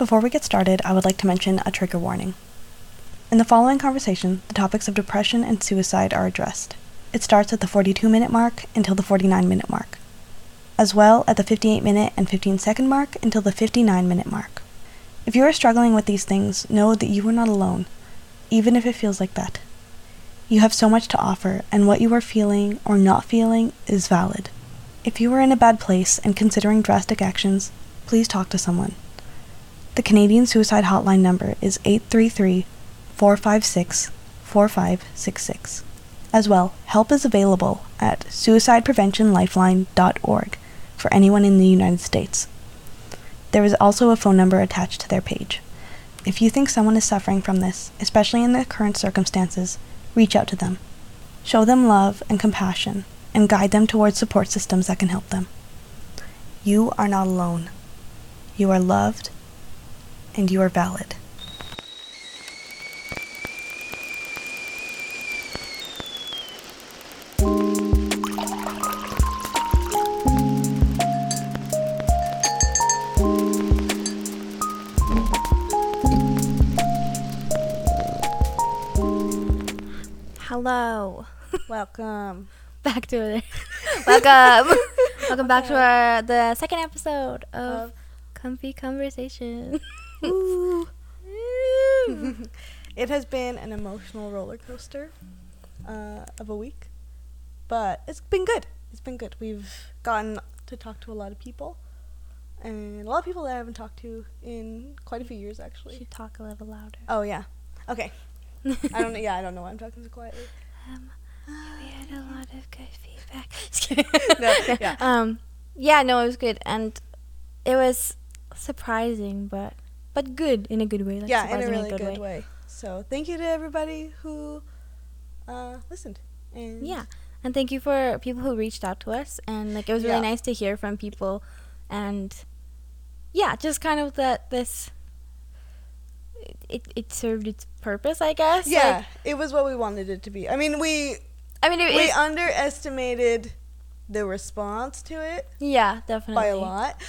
Before we get started, I would like to mention a trigger warning. In the following conversation, the topics of depression and suicide are addressed. It starts at the 42 minute mark until the 49 minute mark, as well at the 58 minute and 15 second mark until the 59 minute mark. If you are struggling with these things, know that you are not alone, even if it feels like that. You have so much to offer, and what you are feeling or not feeling is valid. If you are in a bad place and considering drastic actions, please talk to someone. The Canadian Suicide Hotline number is 833 456 4566. As well, help is available at suicidepreventionlifeline.org for anyone in the United States. There is also a phone number attached to their page. If you think someone is suffering from this, especially in their current circumstances, reach out to them. Show them love and compassion and guide them towards support systems that can help them. You are not alone. You are loved and you are valid. Hello. Welcome. Back to it. Welcome. Welcome back to our the second episode of Of- Comfy Conversation. It has been an emotional roller coaster uh, of a week, but it's been good. It's been good. We've gotten to talk to a lot of people, and a lot of people that I haven't talked to in quite a few years, actually. Should talk a little louder. Oh yeah. Okay. I don't. Yeah, I don't know why I'm talking so quietly. Um, we had a lot of good feedback. No, yeah. Um, yeah, no, it was good, and it was surprising, but but good in a good way. Like yeah, in a really good, way. So thank you to everybody who uh, listened. And Yeah, and thank you for people who reached out to us, and like it was really Yeah. nice to hear from people, and yeah, just kind of that this. It, it served its purpose, I guess. like- Yeah, it was what we wanted it to be. I mean, we I mean, it, we underestimated the response to it yeah, definitely by a lot.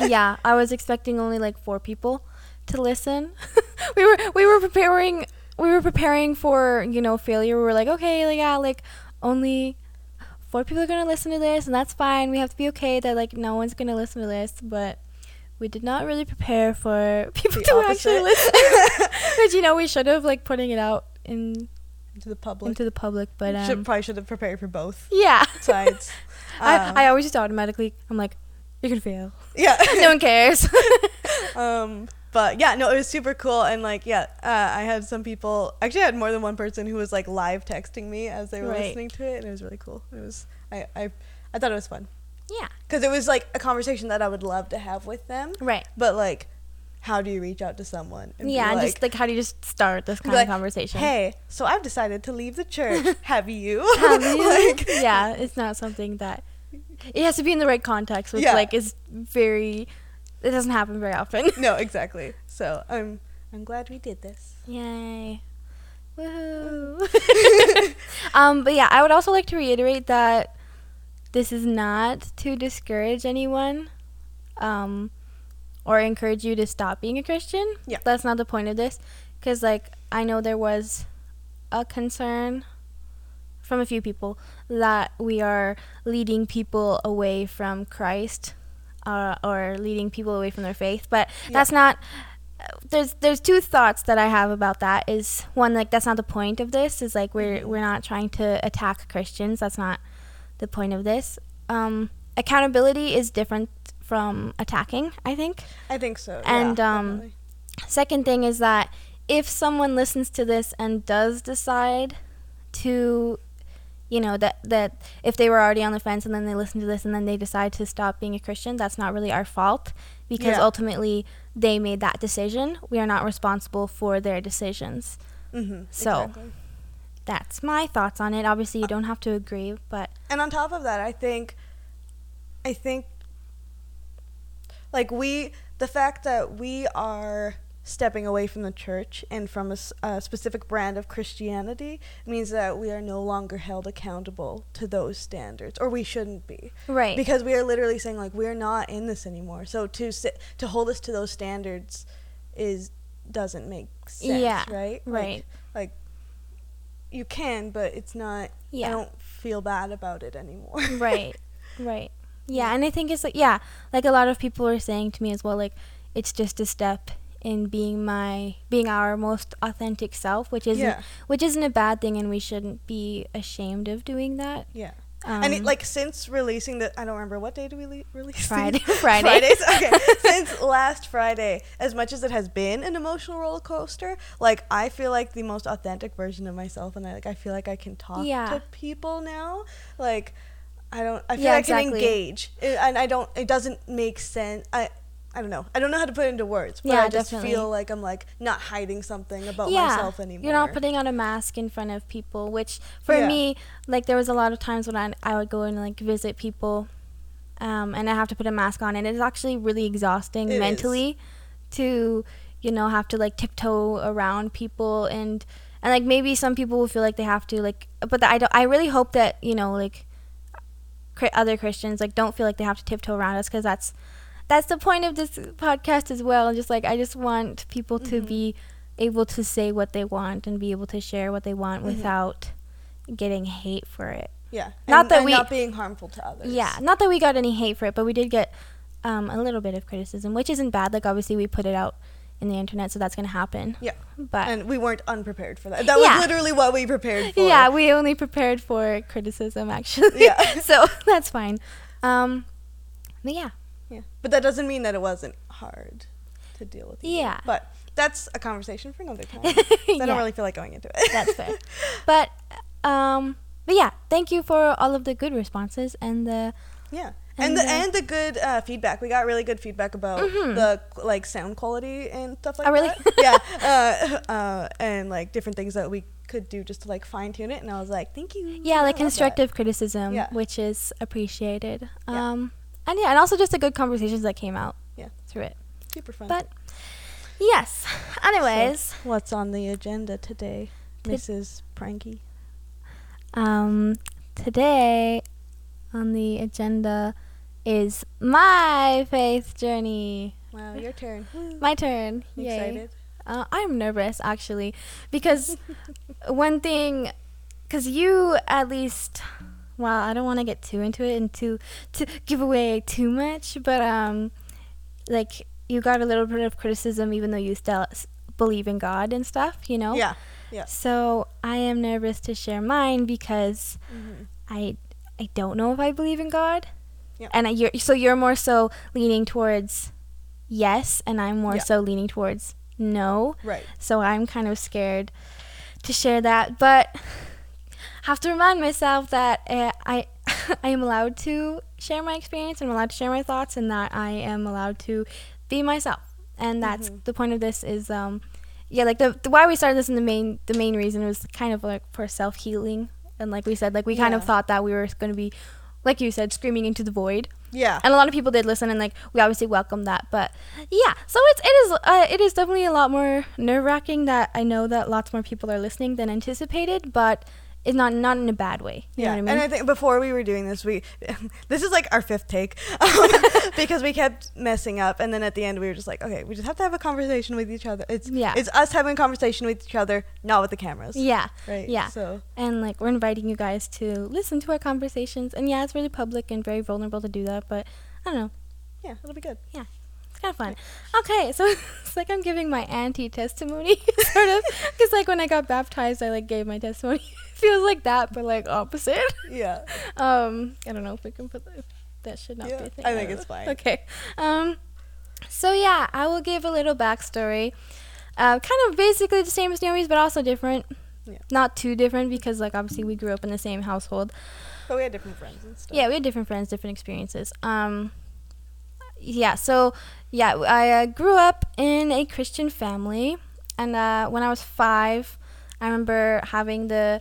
yeah, I was expecting only like four people to listen. we were we were preparing we were preparing for you know failure. We were like, okay, like yeah, like only four people are gonna listen to this, and that's fine. We have to be okay that like no one's gonna listen to this, but. We did not really prepare for people The to actually listen, which you know we should have like putting it out in to the public. into the public, but um, should, probably should have prepared for both yeah, sides. Um, I I always just automatically I'm like you're gonna fail. yeah. no one cares. um, but yeah, no, it was super cool, and like, yeah, uh, I had some people. Actually, I had more than one person who was like live texting me as they were Right. listening to it, and it was really cool. It was, I, I, I thought it was fun yeah, because it was like a conversation that I would love to have with them. right. But like, how do you reach out to someone? Yeah, and just like how do you just start this kind like, of conversation? Hey, so I've decided to leave the church. have you? Have you? like, yeah, it's not something that it has to be in the right context, which Yeah. like is very. It doesn't happen very often. no, exactly. So I'm, I'm glad we did this. Yay! Woohoo! um, but yeah, I would also like to reiterate that this is not to discourage anyone, um, or encourage you to stop being a Christian. Yeah. that's not the point of this, because like I know there was a concern from a few people that we are leading people away from Christ, uh, or leading people away from their faith, but Yeah. that's not there's there's two thoughts that I have about that. Is one like that's not the point of this. Is like we're Mhm. we're not trying to attack Christians. That's not the point of this. Um, accountability is different from attacking. I think. I think so. And, yeah, um. Second thing is that if someone listens to this and does decide to you know that that if they were already on the fence and then they listen to this and then they decide to stop being a Christian, that's not really our fault because Yeah. ultimately they made that decision. We are not responsible for their decisions. Mhm, so- exactly. That's my thoughts on it. Obviously, you don't have to agree, but and on top of that i think i think like we the fact that we are stepping away from the church and from a specific brand of Christianity means that we are no longer held accountable to those standards, or we shouldn't be. Right. Because we are literally saying like we're not in this anymore. So to sit, to hold us to those standards is doesn't make sense, Yeah, right? right. Like, like you can, but it's not. Yeah. I don't feel bad about it anymore. right right yeah and i think it's like yeah like a lot of people are saying to me as well like it's just a step in being my being our most authentic self which isn't Yeah. which isn't a bad thing and we shouldn't be ashamed of doing that yeah. um, and it, like since releasing the, I don't remember what day do we le- release Friday? Friday Fridays. Okay, since last Friday, as much as it has been an emotional roller coaster, like I feel like the most authentic version of myself, and I like I feel like I can talk Yeah. to people now. Like I don't, I feel Yeah, like I can engage, it, and I don't. It doesn't make sense. I. I don't know. I don't know how to put it into words, but Yeah, I just definitely. feel like I'm like not hiding something about yeah myself anymore. you're not putting on a mask in front of people which for Yeah. me like there was a lot of times when I, I would go and like visit people um, and i have to put a mask on and it's actually really exhausting It is. mentally to you know have to like tiptoe around people and and like maybe some people will feel like they have to like but i don't i really hope that you know like other christians like don't feel like they have to tiptoe around us because that's that's the point of this podcast as well just like i just want people to Mhm. be able to say what they want and be able to share what they want Mhm. without getting hate for it Yeah, Not and- that and we- not being harmful to others. yeah not that we got any hate for it but we did get um, a little bit of criticism which isn't bad like obviously we put it out in the internet so that's going to happen Yeah. but and we weren't unprepared for that. That Yeah. was literally what we prepared for. yeah we only prepared for criticism actually Yeah. so that's fine um but yeah Yeah. But that doesn't mean that it wasn't hard to deal with. either. Yeah. But that's a conversation for another time. I Yeah. don't really feel like going into it. that's fair but um but yeah thank you for all of the good responses and the yeah. And, And, the uh, and the good uh, feedback. We got really good feedback about Mhm. the like sound quality and stuff like Oh, really? that. yeah. Uh, uh, and like different things that we could do just to like fine tune it. And I was like, thank you. yeah I like love that. constructive criticism Yeah. which is appreciated Yeah. And yeah and also just the good conversations that came out Yeah. through it Super fun. but yes anyways What's on the agenda today, Tid- Mrs. Pranky? um today on the agenda is my faith journey Wow, your turn. My turn You Yay. excited? Uh, I'm nervous actually because one thing, because you at least, well, I don't want to get too into it and to to give away too much, but um, like you got a little bit of criticism even though you still believe in God and stuff, you know. Yeah. Yeah. So I am nervous to share mine because Mhm. I I don't know if I believe in God. Yep. And I, you're so you're more so leaning towards yes, and I'm more Yeah. so leaning towards no. Right. So I'm kind of scared to share that, but have to remind myself that uh, I I am allowed to share my experience and I'm allowed to share my thoughts and that I am allowed to be myself. And that's Mhm. the point of this is um yeah, like the, the why we started this in the main the main reason was kind of like for self-healing and like we said like we kind of thought that we were going to be like you said screaming into the void Yeah. and a lot of people did listen and like we obviously welcome that but yeah so it's it is uh, it is definitely a lot more nerve-wracking that i know that lots more people are listening than anticipated but it's not not in a bad way you yeah, know what i mean and I think before we were doing this, we this is like our fifth take um, because we kept messing up, and then at the end we were just like, okay, we just have to have a conversation with each other. It's Yeah. it's us having a conversation with each other, not with the cameras. yeah right. yeah. So and like we're inviting you guys to listen to our conversations and yeah it's really public and very vulnerable to do that but i don't know yeah, it'll be good. it's kind of fun okay so it's like i'm giving my auntie testimony, sort of because like when i got baptized i like gave my testimony feels like that but like opposite Yeah. Um, I don't know if we can put if that should not Yeah, be a thing. I think it's fine. Okay. Um, so yeah, I will give a little backstory. Uh, kind of basically the same as Naomi's, but also different. Yeah. Not too different because like obviously we grew up in the same household. But we had different friends and stuff. Yeah, we had different friends, different experiences. Um, yeah, so yeah, I uh, grew up in a Christian family, and uh, when I was five, I remember having the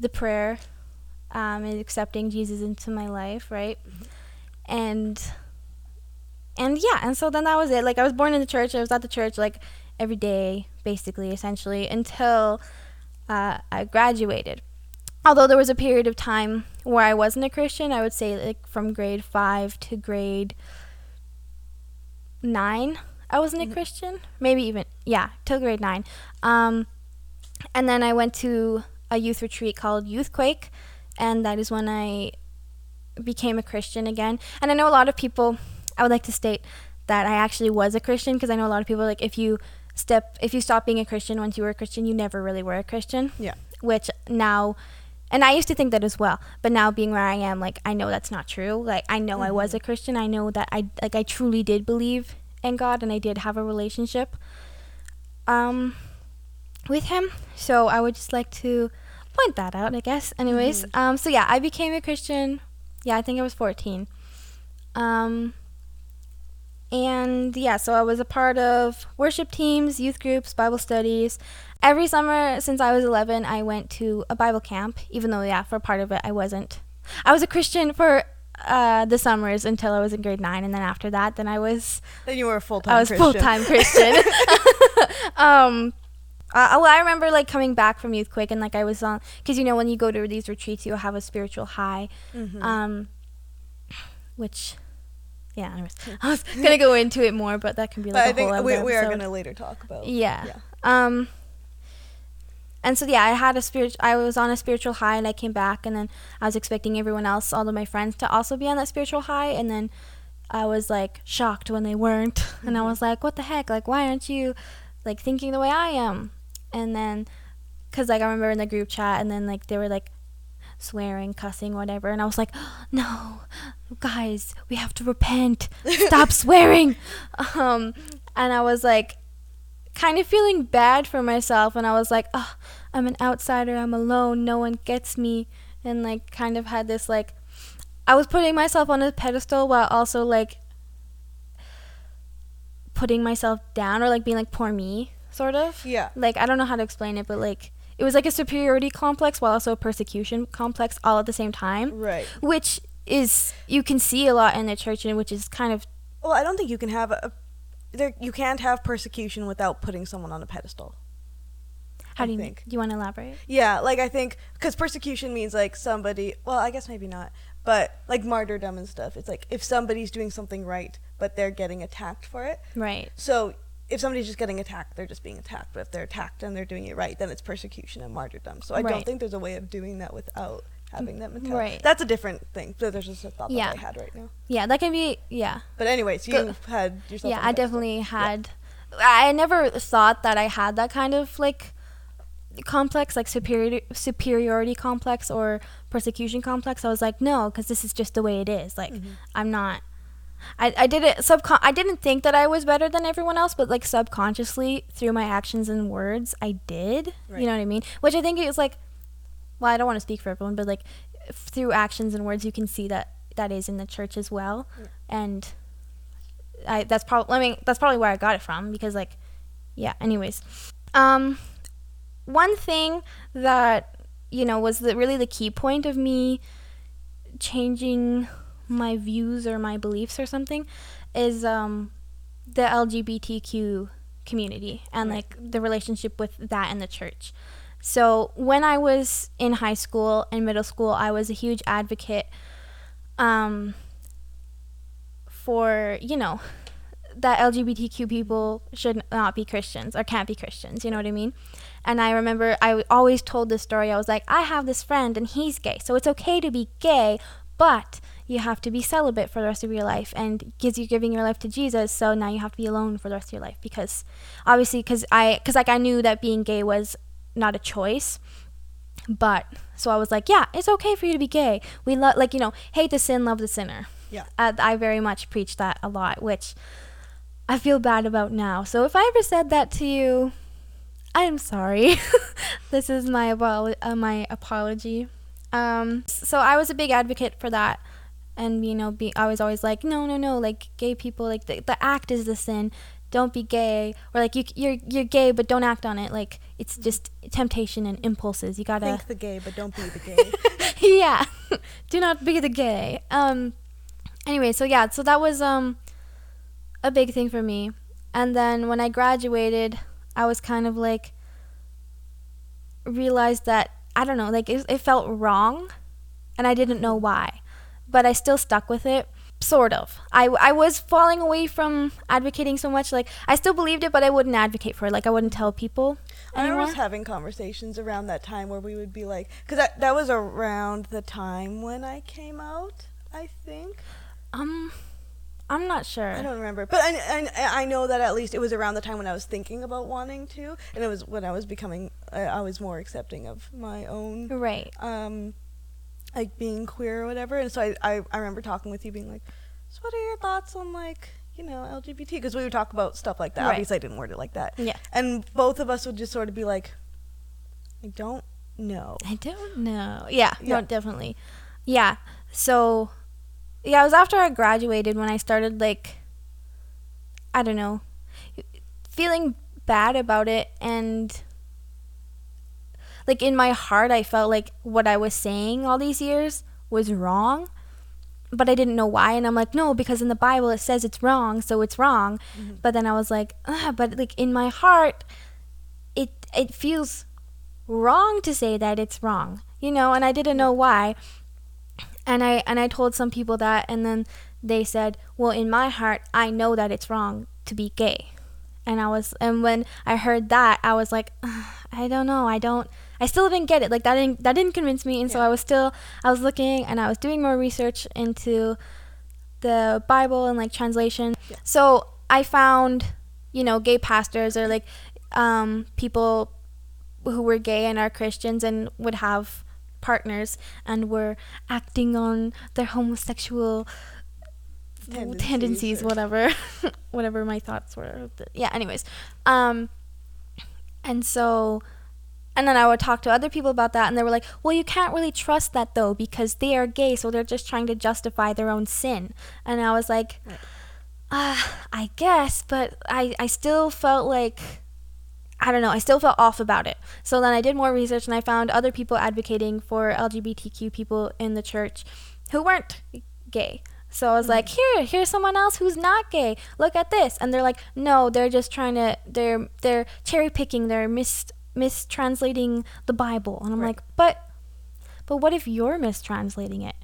the prayer um, and accepting Jesus into my life, right? And and yeah, and so then that was it. Like I was born in the church. I was at the church, like, every day, basically, essentially, until uh, I graduated. Although there was a period of time where I wasn't a Christian, I would say like from grade five to grade nine, I wasn't a Christian. Maybe even yeah, till grade nine. Um, and then I went to a youth retreat called Youthquake, and that is when I became a Christian again. And I know a lot of people. I would like to state that I actually was a Christian because I know a lot of people like if you step if you stop being a Christian once you were a Christian, you never really were a Christian. Yeah. Which now and I used to think that as well. But now being where I am, like I know that's not true. Like I know I was a Christian. I know that I like I truly did believe in God and I did have a relationship um with him. So I would just like to point that out, I guess. Anyways, um so yeah, I became a Christian. Yeah, I think I was 14. Um and yeah, so I was a part of worship teams, youth groups, Bible studies. Every summer since I was 11, I went to a Bible camp, even though, yeah, for part of it, I wasn't. I was a Christian for uh, the summers until I was in grade nine, and then after that, then I was Then you were a full time. I was a full time Christian. um, uh, well, I remember like coming back from Youthquake and like I was on because you know when you go to these retreats, you'll have a spiritual high, Mm-hmm. um, which, yeah. Anyways, I was gonna go into it more, but that can be like I a whole think other we, we are going to later talk about. Yeah. Yeah. Um. And so yeah, I had a spirit. I was on a spiritual high, and I came back, and then I was expecting everyone else, all of my friends, to also be on that spiritual high, and then I was like shocked when they weren't, and I was like, "What the heck? Like, why aren't you like thinking the way I am?" And then, cause like I remember in the group chat, and then like they were like swearing, cussing, whatever, and I was like, "No, guys, we have to repent. Stop swearing." Um, and I was like kind of feeling bad for myself and I was like, oh, I'm an outsider, I'm alone, no one gets me and like kind of had this like I was putting myself on a pedestal while also like putting myself down or like being like poor me sort of. Yeah. Like I don't know how to explain it, but like it was like a superiority complex while also a persecution complex all at the same time, Right. which is you can see a lot in the church and which is kind of Well, I don't think you can have a. There, you can't have persecution without putting someone on a pedestal. how I do you think. do you want to elaborate? Yeah, like I think because persecution means like somebody. Well, I guess maybe not, but like martyrdom and stuff. It's like if somebody's doing something right, but they're getting attacked for it. Right. So if somebody's just getting attacked, they're just being attacked. But if they're attacked and they're doing it right, then it's persecution and martyrdom. So I Right. don't think there's a way of doing that without having that mentality. Right. That's a different thing. So there's just a thought Yeah. that I had right now. Yeah, that can be yeah. But anyways, you Go- had yourself. yeah I a i pedestal. definitely had i never thought that i had that kind of like complex like superiority superiority complex or persecution complex i was like no because this is just the way it is like Mm-hmm. i'm not I, I did it subcon I didn't think that I was better than everyone else, but like subconsciously through my actions and words, I did. Right. You know what I mean? Which I think is like, well, I don't want to speak for everyone, but like through actions and words, you can see that that is in the church as well, Yeah. and I that's probably I mean that's probably where I got it from because like yeah anyways um one thing that you know was the really the key point of me changing my views or my beliefs or something is um the LGBTQ community and like the relationship with that and the church. So when I was in high school and middle school, I was a huge advocate um for, you know, that LGBTQ people should not be Christians or can't be Christians, you know what I mean? And I remember I always told this story. I was like, I have this friend and he's gay. So it's okay to be gay, but you have to be celibate for the rest of your life and because you're giving your life to Jesus, so now you have to be alone for the rest of your life because obviously cuz I cuz like I knew that being gay was not a choice. But so I was like, yeah, it's okay for you to be gay. We love like, you know, hate the sin, love the sinner. Yeah. I, I very much preach that a lot, which I feel bad about now. So if I ever said that to you, I am sorry. this is my uh, my apology. Um, so I was a big advocate for that, and you know, be I was always like, no, no, no, like gay people, like the, the act is the sin. Don't be gay, or like you you're you're gay, but don't act on it. Like it's just temptation and impulses. You gotta Think the gay, but don't be the gay. yeah. Do not be the gay. Um anyway, so yeah, so that was um a big thing for me. And then when I graduated, I was kind of like realized that I don't know, like it, it felt wrong and I didn't know why. But I still stuck with it sort of. I, I was falling away from advocating so much. Like I still believed it, but I wouldn't advocate for it. Like I wouldn't tell people. I Anymore. was having conversations around that time where we would be like, because that, that was around the time when I came out, I think. Um, I'm not sure. I don't remember, but I, I, I know that at least it was around the time when I was thinking about wanting to, and it was when I was becoming, I, I was more accepting of my own, Right. um, like being queer or whatever. And so I, I, I remember talking with you, being like, so what are your thoughts on like, you know, LGBT? Because we would talk about stuff like that. Right. Obviously, I didn't word it like that. Yeah. And both of us would just sort of be like, I don't know. I don't know. Yeah, Yeah. no, definitely. Yeah. So, yeah, it was after I graduated when I started like, I don't know, feeling bad about it and like in my heart I felt like what I was saying all these years was wrong. But I didn't know why, and I'm like, no, because in the Bible it says it's wrong, so it's wrong. Mm-hmm. But then I was like, but like in my heart, it it feels wrong to say that it's wrong you know and i didn't know why and i and i told some people that and then they said well in my heart i know that it's wrong to be gay. And i was and when i heard that i was like i don't know. I don't i still didn't get it. Like that didn't that didn't convince me. And so i was still i was looking and i was doing more research into the bible and like translation. Yeah. so i found you know gay pastors or like um, people who were gay and are Christians and would have partners and were acting on their homosexual tendencies, Tendencies whatever whatever my thoughts were yeah anyways um and so and then I would talk to other people about that and they were like well you can't really trust that though because they are gay so they're just trying to justify their own sin and I was like Right. uh, I guess but I I still felt like I don't know, I still felt off about it. So then I did more research and I found other people advocating for LGBTQ people in the church who weren't gay. So I was like, here, here's someone else who's not gay. Look at this. And they're like, no, they're just trying to they're they're cherry picking, they're mis mistranslating the Bible. And I'm Right. like, but but what if you're mistranslating it?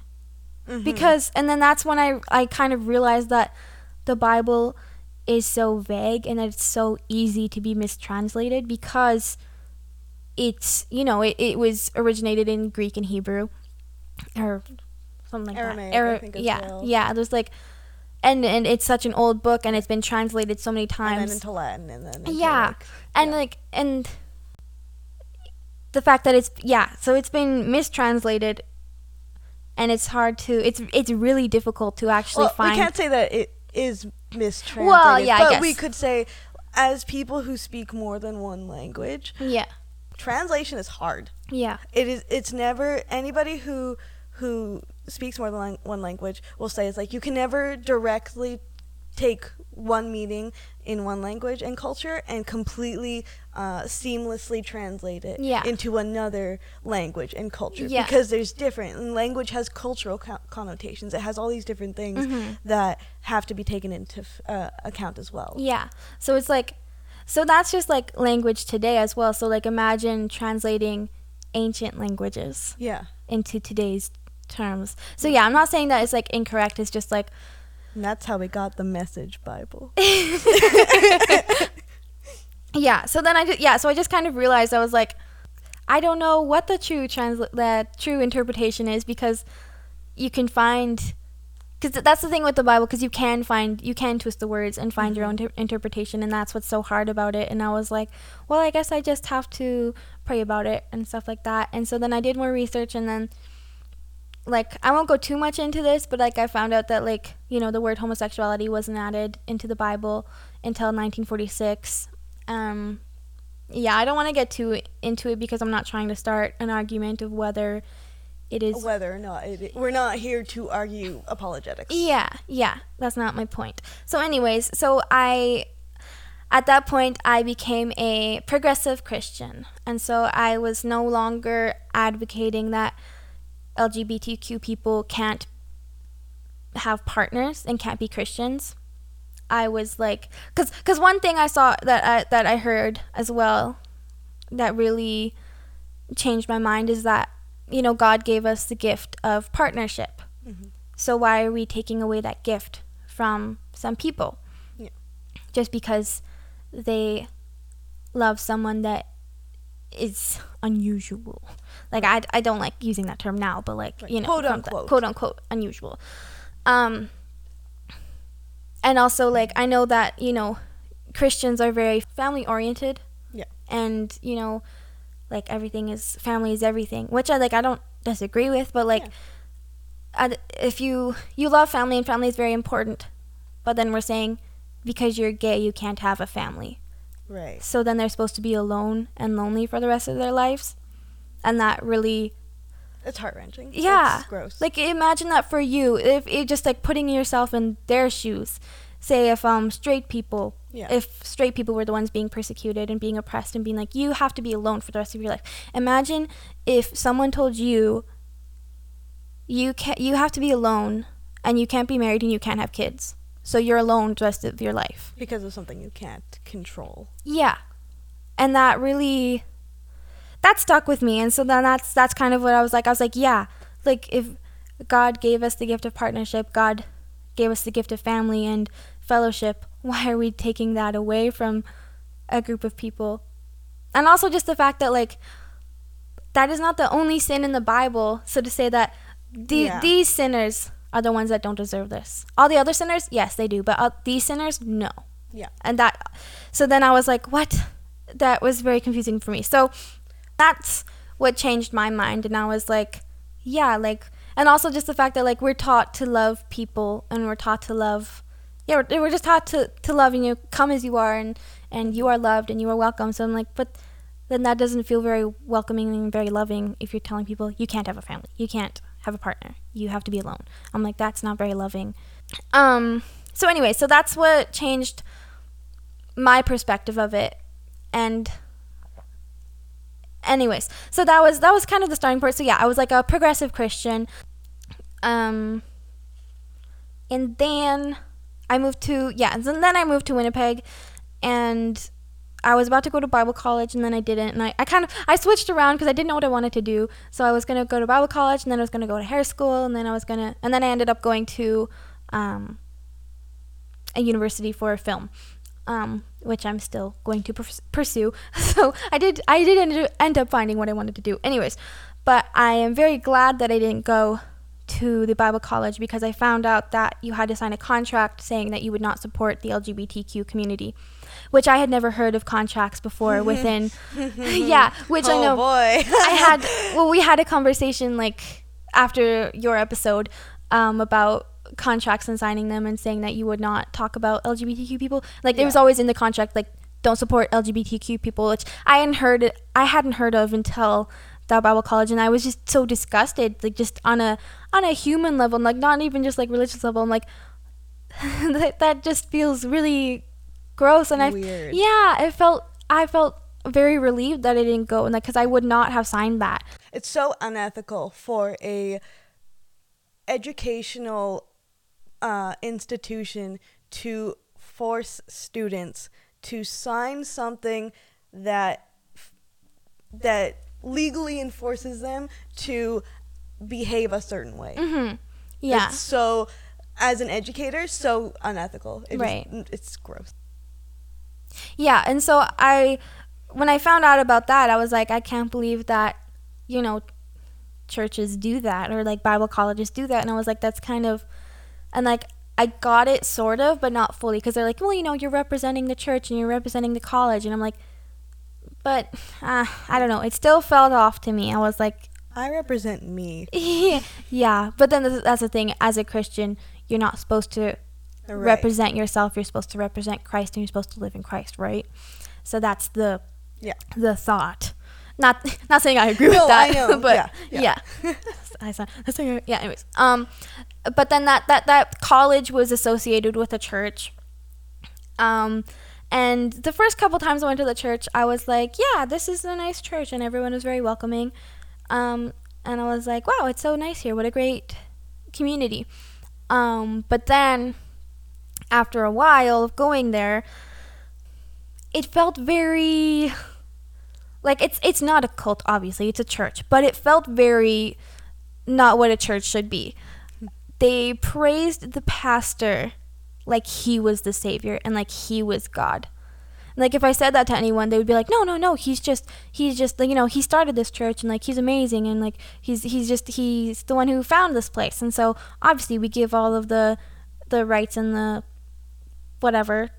Mhm. because and then that's when I I kind of realized that the Bible is so vague and that it's so easy to be mistranslated because it's you know it, it was originated in Greek and Hebrew or something like Aramaic, that. I think, yeah, well. yeah. There's like and and it's such an old book and it's been translated so many and times then into Latin, and then into Yeah. and yeah. like and the fact that it's yeah so it's been mistranslated and it's hard to it's it's really difficult to actually well, find we can't say that it is mistranslated. Well, yeah, but we could say, as people who speak more than one language, yeah translation is hard. yeah It is. It's never anybody who who speaks more than lang- one language will say it's like you can never directly take one meaning in one language and culture and completely uh, seamlessly translate it Yeah. into another language and culture. Yeah. because there's different and language has cultural co- connotations. It has all these different things Mhm. that have to be taken into f- uh, account as well. Yeah. So it's like so that's just like language today as well. So like imagine translating ancient languages yeah. into today's terms. So yeah i'm not saying that it's like incorrect. It's just like and that's how we got the message bible. Yeah so then i just yeah so i just kind of realized i was like i don't know what the true transla- the true interpretation is because you can find because that's the thing with the bible because you can find you can twist the words and find your mm-hmm. own ter- interpretation and that's what's so hard about it and i was like well i guess i just have to pray about it and stuff like that and so then i did more research and then like I won't go too much into this, but like I found out that like you know the word homosexuality wasn't added into the Bible until 1946. Um, yeah, I don't want to get too into it because I'm not trying to start an argument of whether it is. whether or not it, we're not here to argue apologetics Yeah, yeah, that's not my point. So, anyways, so I. At that point, I became a progressive Christian. And so I was no longer advocating that LGBTQ people can't have partners and can't be Christians. I was like, cause, cause one thing I saw that I, that I heard as well, that really changed my mind is that you know God gave us the gift of partnership. Mhm. So why are we taking away that gift from some people? Yeah. Just because they love someone that is unusual. Like I, I don't like using that term now, but like Like, you know, quote unquote. quote unquote unusual. Um, and also like I know that you know Christians are very family oriented. Yeah. And you know, like everything is family is everything, which I like. I don't disagree with, but like, Yeah. I, if you you love family and family is very important, but then we're saying because you're gay you can't have a family. Right. So then they're supposed to be alone and lonely for the rest of their lives, and that really It's heart wrenching. yeah. It's gross. Like imagine that for you. If it just like putting yourself in their shoes. Say if um straight people yeah. if straight people were the ones being persecuted and being oppressed and being like you have to be alone for the rest of your life. Imagine if someone told you you can you have to be alone and you can't be married and you can't have kids. So you're alone the rest of your life. because of something you can't control. Yeah. And that really that stuck with me and so then that's that's kind of what I was like I was like yeah like if God gave us the gift of partnership God gave us the gift of family and fellowship why are we taking that away from a group of people and also just the fact that like that is not the only sin in the Bible so to say that the, Yeah. these sinners are the ones that don't deserve this. All the other sinners yes they do but uh, these sinners no. Yeah. and that so then i was like what? That was very confusing for me. So that's what changed my mind and i was like yeah like and also just the fact that like we're taught to love people and we're taught to love yeah we're, we're just taught to to love and you come as you are and and you are loved and you are welcome. So i'm like but then that doesn't feel very welcoming and very loving if you're telling people you can't have a family you can't have a partner. You have to be alone. I'm like that's not very loving. Um so anyway so that's what changed my perspective of it. And anyways so that was that was kind of the starting point. So yeah i was like a progressive christian. Um and then i moved to yeah and then i moved to winnipeg. And i was about to go to bible college and then i didn't and i, I kind of i switched around because i didn't know what i wanted to do so i was going to go to bible college and then i was going to go to hair school and then i was to and then i ended up going to um, a university for film um, which I'm still going to pers- pursue. So I did I did end up finding what I wanted to do. Anyways, but I am very glad that I didn't go to the Bible college because I found out that you had to sign a contract saying that you would not support the LGBTQ community, which I had never heard of contracts before within yeah, which I oh know boy. I had well we had a conversation like after your episode um, about contracts and signing them and saying that you would not talk about LGBTQ people. Like it was always in the contract like don't support LGBTQ people, which I hadn't heard I hadn't heard of until that Bible college and I was just so disgusted like just on a on a human level like not even just like religious level. I'm like that, that just feels really gross. And I yeah it felt I felt very relieved that I didn't go and like because I would not have signed that. It's so unethical for a educational uh, institution to force students to sign something that that legally enforces them to behave a certain way. mm-hmm. yeah It's so as an educator, so unethical. It just- Right. it's gross. Yeah, and so I when I found out about that, I was like I can't believe that, you know, churches do that or like Bible colleges do that and I was like that's kind of and like I got it sort of but not fully because they're like, "Well, you know, you're representing the church and you're representing the college." And I'm like, "But uh, I don't know. It still felt off to me." I was like, I represent me. yeah, but then that's the thing as a Christian, you're not supposed to Right. represent yourself. You're supposed to represent Christ, and you're supposed to live in Christ, right? So that's the Yeah. the thought. Not not saying I agree with No, that, I know. but Yeah, yeah, yeah. I saw, that's saying- yeah. Anyways, um, but then that that that college was associated with a church. Um, and the first couple times I went to the church, I was like, yeah, this is a nice church, and everyone was very welcoming. Um, and I was like, wow, it's so nice here. What a great community. Um, but then after a while of going there, it felt very like it's it's not a cult obviously, it's a church, but it felt very not what a church should be. They praised the pastor like he was the savior and like he was God. Like if I said that to anyone, they would be like, "No, no, no. He's just, he's just, like, you know, he started this church and like he's amazing and like he's, he's just, he's the one who found this place." And so obviously we give all of the, the rights and the, whatever.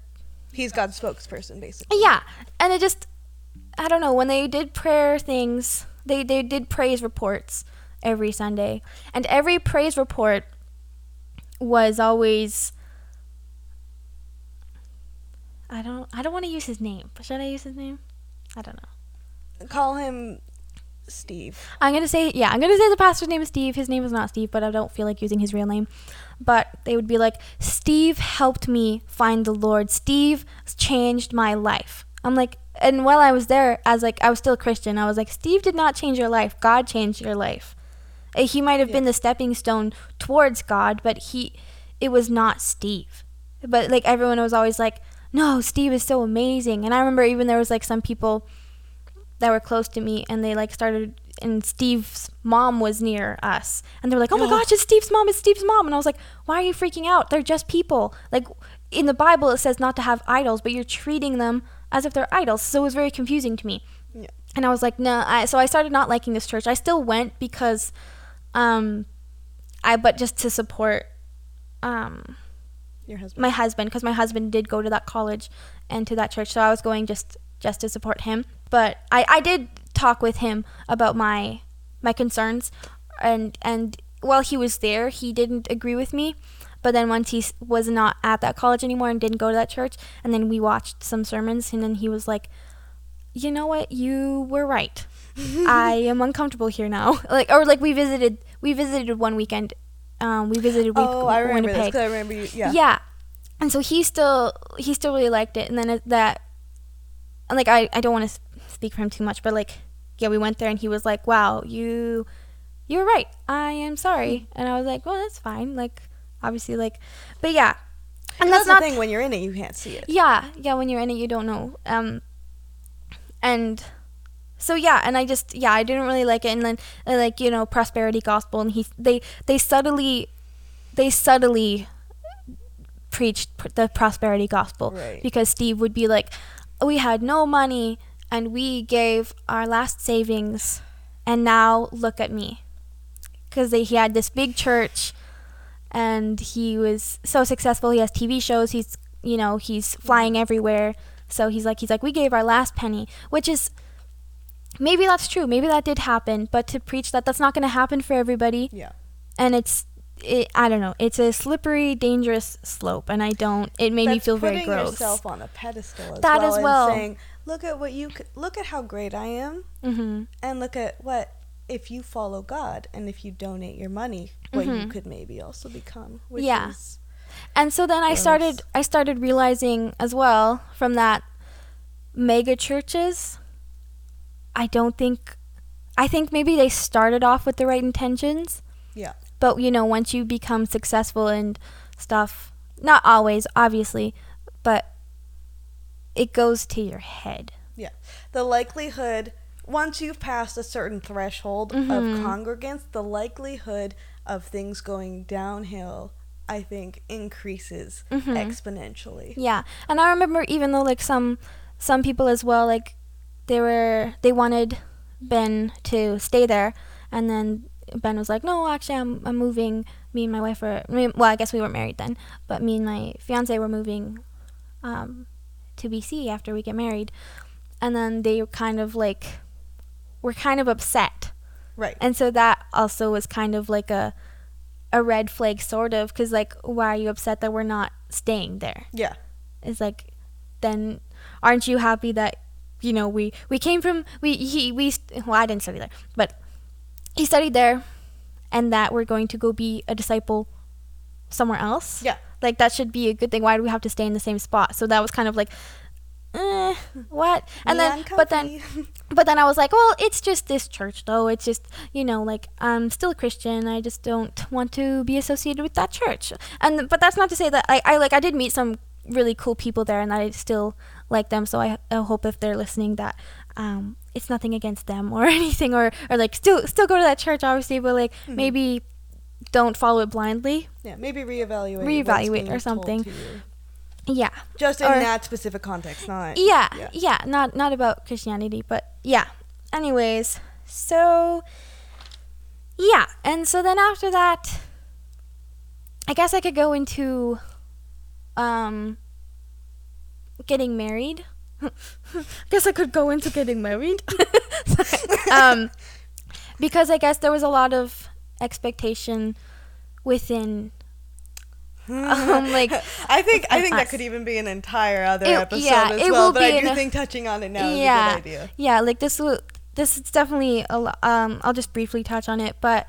He's God's spokesperson, basically. Yeah, and it just, I don't know. When they did prayer things, they they did praise reports every Sunday, and every praise report was always I don't I don't want to use his name, but should I use his name? I don't know. Call him Steve. I'm gonna say yeah, I'm gonna say the pastor's name is Steve. His name is not Steve, but I don't feel like using his real name. But they would be like, Steve helped me find the Lord. Steve changed my life. I'm like, and while I was there, as like I was still a Christian, I was like, Steve did not change your life. God changed your life. Uh, He might have been the stepping stone towards God, but he, it was not Steve. But like everyone was always like, no, Steve is so amazing. And I remember even there was like some people that were close to me and they like started and Steve's mom was near us and they were like, "Oh my gosh, it's Steve's mom, it's Steve's mom." And I was like, "Why are you freaking out? They're just people." Like in the Bible it says not to have idols, but you're treating them as if they're idols. So it was very confusing to me. Yeah. And I was like, "No." I, so I started not liking this church. I still went because um I but just to support um Your husband. my husband because my husband did go to that college and to that church so i was going just just to support him. But i i did talk with him about my my concerns and and while he was there he didn't agree with me. But then once he was not at that college anymore and didn't go to that church and then we watched some sermons and then he was like you know what? You were right. I am uncomfortable here now. Like or like we visited we visited one weekend um, we visited Win- oh, I remember this Winnipeg. I remember you. Yeah. Yeah. And so he still he still really liked it. And then it, that, like I I don't want to speak for him too much, but like yeah, we went there and he was like, "Wow, you you were right. I am sorry." And I was like, "Well, that's fine." Like obviously like, but yeah. And that's, that's, the thing. When you're in it, you can't see it. yeah, yeah, when you're in it you don't know. Um and so yeah, and I just yeah, I didn't really like it. And then uh, like, you know, prosperity gospel and he they they subtly they subtly preached the prosperity gospel Right. because Steve would be like we had no money and we gave our last savings and now look at me. Because he had this big church and he was so successful. He has tv shows. He's you know he's flying everywhere. So he's like he's like we gave our last penny which is maybe that's true maybe that did happen but to preach that that's not going to happen for everybody Yeah. and it's it, i don't know it's a slippery dangerous slope and i don't it made me feel very gross. putting gross yourself on a pedestal as That well, as well. saying, "Look at what you look at how great I am, hmm and look at what if you follow God and if you donate your money, what you Mhm. could maybe also become." Which Yeah. and so then i started i started realizing as well from that mega churches i don't think i think maybe they started off with the right intentions yeah, but you know once you become successful and stuff not always obviously but it goes to your head yeah. The likelihood once you've passed a certain threshold Mhm. of congregants, the likelihood of things going downhill, I think, increases Mhm. exponentially. yeah and i remember even though like some some people as well like they were they wanted ben to stay there and then ben was like no actually i'm, I'm moving me and my wife were well i guess we weren't married then but me and my fiance were moving um, to bc after we get married and then they were kind of like were kind of upset Right. and so that also was kind of like a a red flag sort of because like why are you upset that we're not staying there yeah. it's like then aren't you happy that you know we we came from we he we well i didn't study there but he studied there and that we're going to go be a disciple somewhere else Yeah. like that should be a good thing why do we have to stay in the same spot so that was kind of like eh, what? And then, but then, but then I was like, well, it's just this church, though. It's just, you know, like I'm still a Christian. I just don't want to be associated with that church. And but that's not to say that I, I like I did meet some really cool people there, and I still like them. So I, I hope if they're listening that um, it's nothing against them or anything, or or like still still go to that church, obviously, but like Mhm. maybe don't follow it blindly. yeah, maybe reevaluate. Reevaluate or something. Yeah. Just in Or- that specific context, not. yeah, yeah. yeah, not not about Christianity, but yeah. Anyways, so yeah, and so then after that, I guess I could go into um getting married. guess I could go into getting married. um, because I guess there was a lot of expectation within um, like I think I think that could even be an entire other It- episode yeah, as it well. But I do think touching on it now yeah, is a good idea. Yeah, like this will this is definitely a lo- um I'll just briefly touch on it, but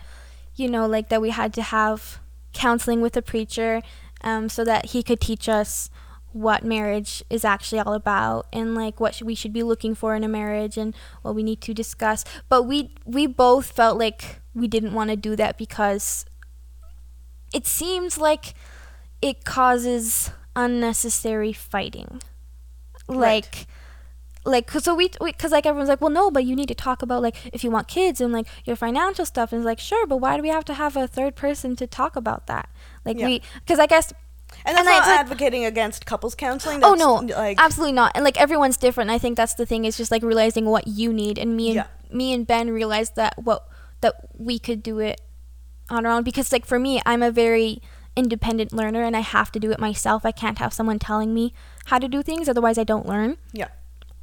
you know, like that we had to have counseling with a preacher um so that he could teach us what marriage is actually all about and like what we should be looking for in a marriage and what we need to discuss. But we we both felt like we didn't want to do that because it seems like it causes unnecessary fighting. Right. Like like 'cause so we because like everyone's like well no but you need to talk about like if you want kids and like your financial stuff and it's like sure but why do we have to have a third person to talk about that like Yeah. we because i guess And that's And I- not like- advocating against couples counseling. oh That's, no like absolutely not and like everyone's different i think that's the thing is just like realizing what you need and me and Yeah. me and ben realized that what that we could do it on our own because like for me i'm a very independent learner and i have to do it myself i can't have someone telling me how to do things otherwise i don't learn yeah.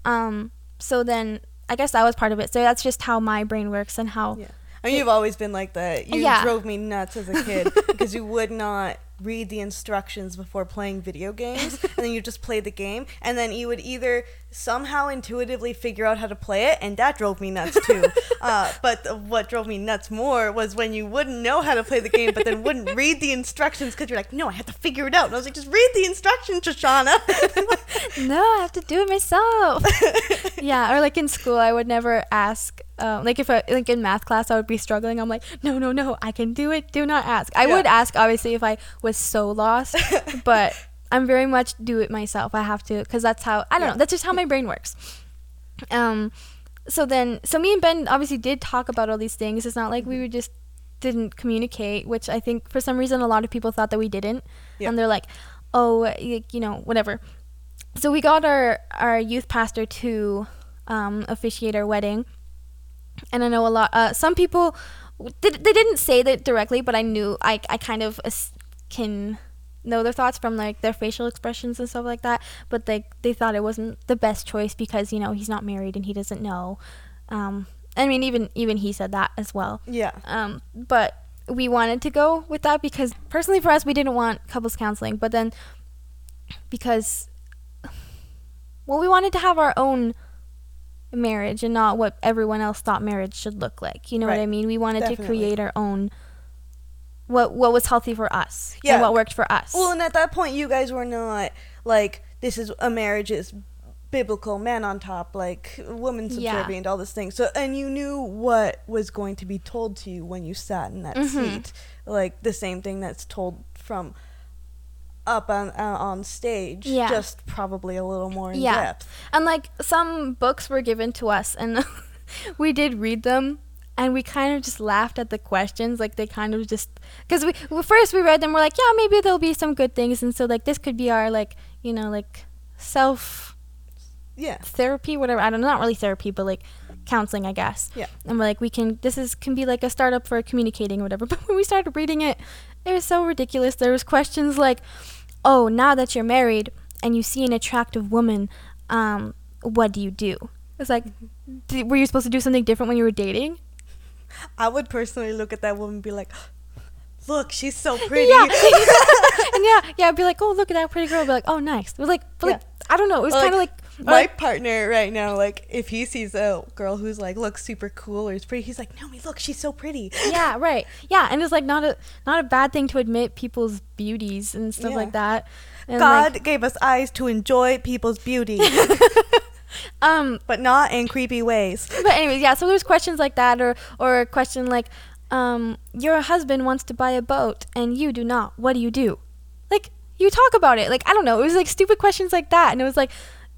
um so then i guess that was part of it so that's just how my brain works and how Yeah. I mean, you've always been like that. Oh, you Yeah. drove me nuts as a kid because you would not read the instructions before playing video games, and then you just play the game, and then you would either somehow intuitively figure out how to play it, and that drove me nuts too. uh, but what drove me nuts more was when you wouldn't know how to play the game, but then wouldn't read the instructions because you're like, no, I have to figure it out. And I was like, just read the instructions, Shoshana. no i have to do it myself yeah or like in school i would never ask um, like if I, like in math class i would be struggling i'm like no no no i can do it do not ask i Yeah. would ask obviously if i was so lost but i'm very much do it myself i have to because that's how i don't Yeah. know that's just how my brain works um so then so me and ben obviously did talk about all these things it's not like Mm-hmm. we were just didn't communicate which i think for some reason a lot of people thought that we didn't Yeah. and they're like oh you know whatever so we got our our youth pastor to um, officiate our wedding and i know a lot uh, some people they, they didn't say that directly but i knew i, I kind of can know their thoughts from like their facial expressions and stuff like that but they they thought it wasn't the best choice because you know he's not married and he doesn't know um, i mean even even he said that as well yeah. um, but we wanted to go with that because personally for us we didn't want couples counseling but then because well we wanted to have our own marriage and not what everyone else thought marriage should look like you know what i mean we wanted Definitely. to create our own what what was healthy for us Yeah. and what worked for us Well, and at that point, you guys were not like this is a marriage is biblical, man on top, like woman Yeah. subservient, all this thing. So, and you knew what was going to be told to you when you sat in that Mhm. seat, like the same thing that's told from up on uh, on stage, Yeah. just probably a little more in Yeah. depth. And like some books were given to us and we did read them and we kind of just laughed at the questions like they kind of just because we well, first we read them we're like yeah maybe there'll be some good things and so like this could be our like you know like self Yeah, therapy whatever i don't know not really therapy but like counseling i guess. Yeah. and we're like we can this is can be like a startup for communicating or whatever. But when we started reading it it was so ridiculous. There was questions like oh now that you're married and you see an attractive woman um what do you do? It's like d- were you supposed to do something different when you were dating? I would personally look at that woman and be like, "Look, she's so pretty." yeah and yeah yeah i'd be like oh look at that pretty girl I'd be like oh nice it was like but like i don't know it was kind of like, like, my like partner right now, like if he sees a girl who's like looks super cool or is pretty, he's like, no, "Naomi, look, she's so pretty." yeah right yeah and it's like not a not a bad thing to admit people's beauties and stuff Yeah. like that And, God like, gave us eyes to enjoy people's beauty, um, but not in creepy ways. but anyways, yeah. So there's questions like that, or or a question like, um, your husband wants to buy a boat and you do not. What do you do? Like you talk about it. Like I don't know. It was like stupid questions like that, and it was like,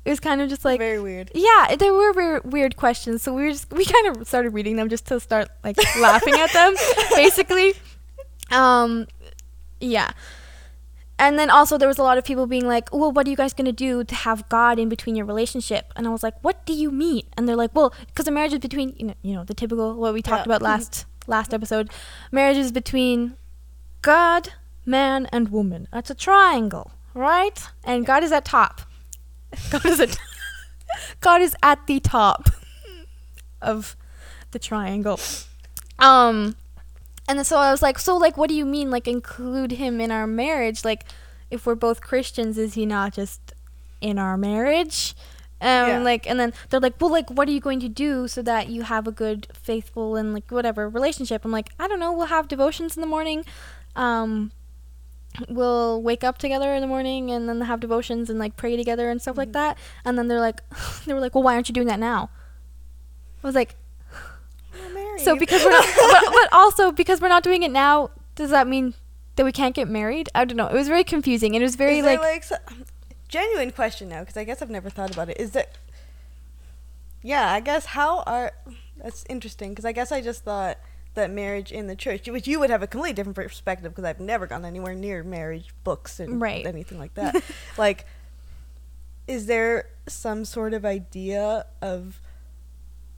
it was kind of just like. Very weird. Yeah, they were very weird questions. So we were just we kind of started reading them just to start like laughing at them, basically. Um, yeah. And then also there was a lot of people being like, "Well, what are you guys gonna do to have God in between your relationship?" And I was like, "What do you mean?" And they're like, "Well, because a marriage is between you know, you know the typical what we talked Yeah. about last last episode. Marriage is between God, man, and woman. That's a triangle, right? And God is at top. God is at God is at the top of the triangle. Um and so I was like, so like what do you mean like include him in our marriage? Like if we're both Christians, is he not just in our marriage? Um Yeah. like and then they're like, Well like what are you going to do so that you have a good, faithful and like whatever relationship? I'm like, I don't know, we'll have devotions in the morning. Um we'll wake up together in the morning and then have devotions and like pray together and stuff like Mhm. that. And then they're like they were like, Well why aren't you doing that now? I was like, We're married. so because we're not, but, but also because we're not doing it now, does that mean that we can't get married? I don't know. It was very confusing and it was very like, like genuine question now because I guess I've never thought about it. Is that yeah? I guess how are that's interesting because I guess I just thought that marriage in the church, which you would have a completely different perspective because I've never gone anywhere near marriage books and Right. anything like that. like, is there some sort of idea of?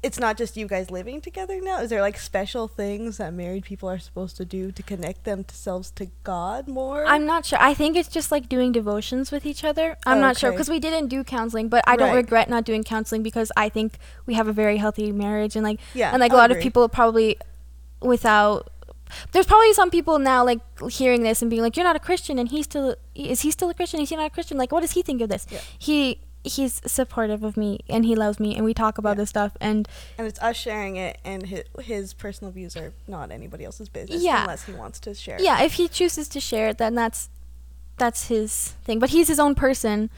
It's not just you guys living together now. Is there like special things that married people are supposed to do to connect themselves to God more? I'm not sure. I think it's just like doing devotions with each other. I'm not sure because we didn't do counseling, but I don't regret not doing counseling because I think we have a very healthy marriage and like Yeah, and like a I'll lot of people probably without there's probably some people now like hearing this and being like you're not a Christian and he's still is he still a Christian is he not a Christian like what does he think of this Yeah. he he's supportive of me and he loves me and we talk about Yeah. this stuff and and it's us sharing it, and his, his personal views are not anybody else's business Yeah. unless he wants to share. yeah if he chooses to share it then that's that's his thing but he's his own person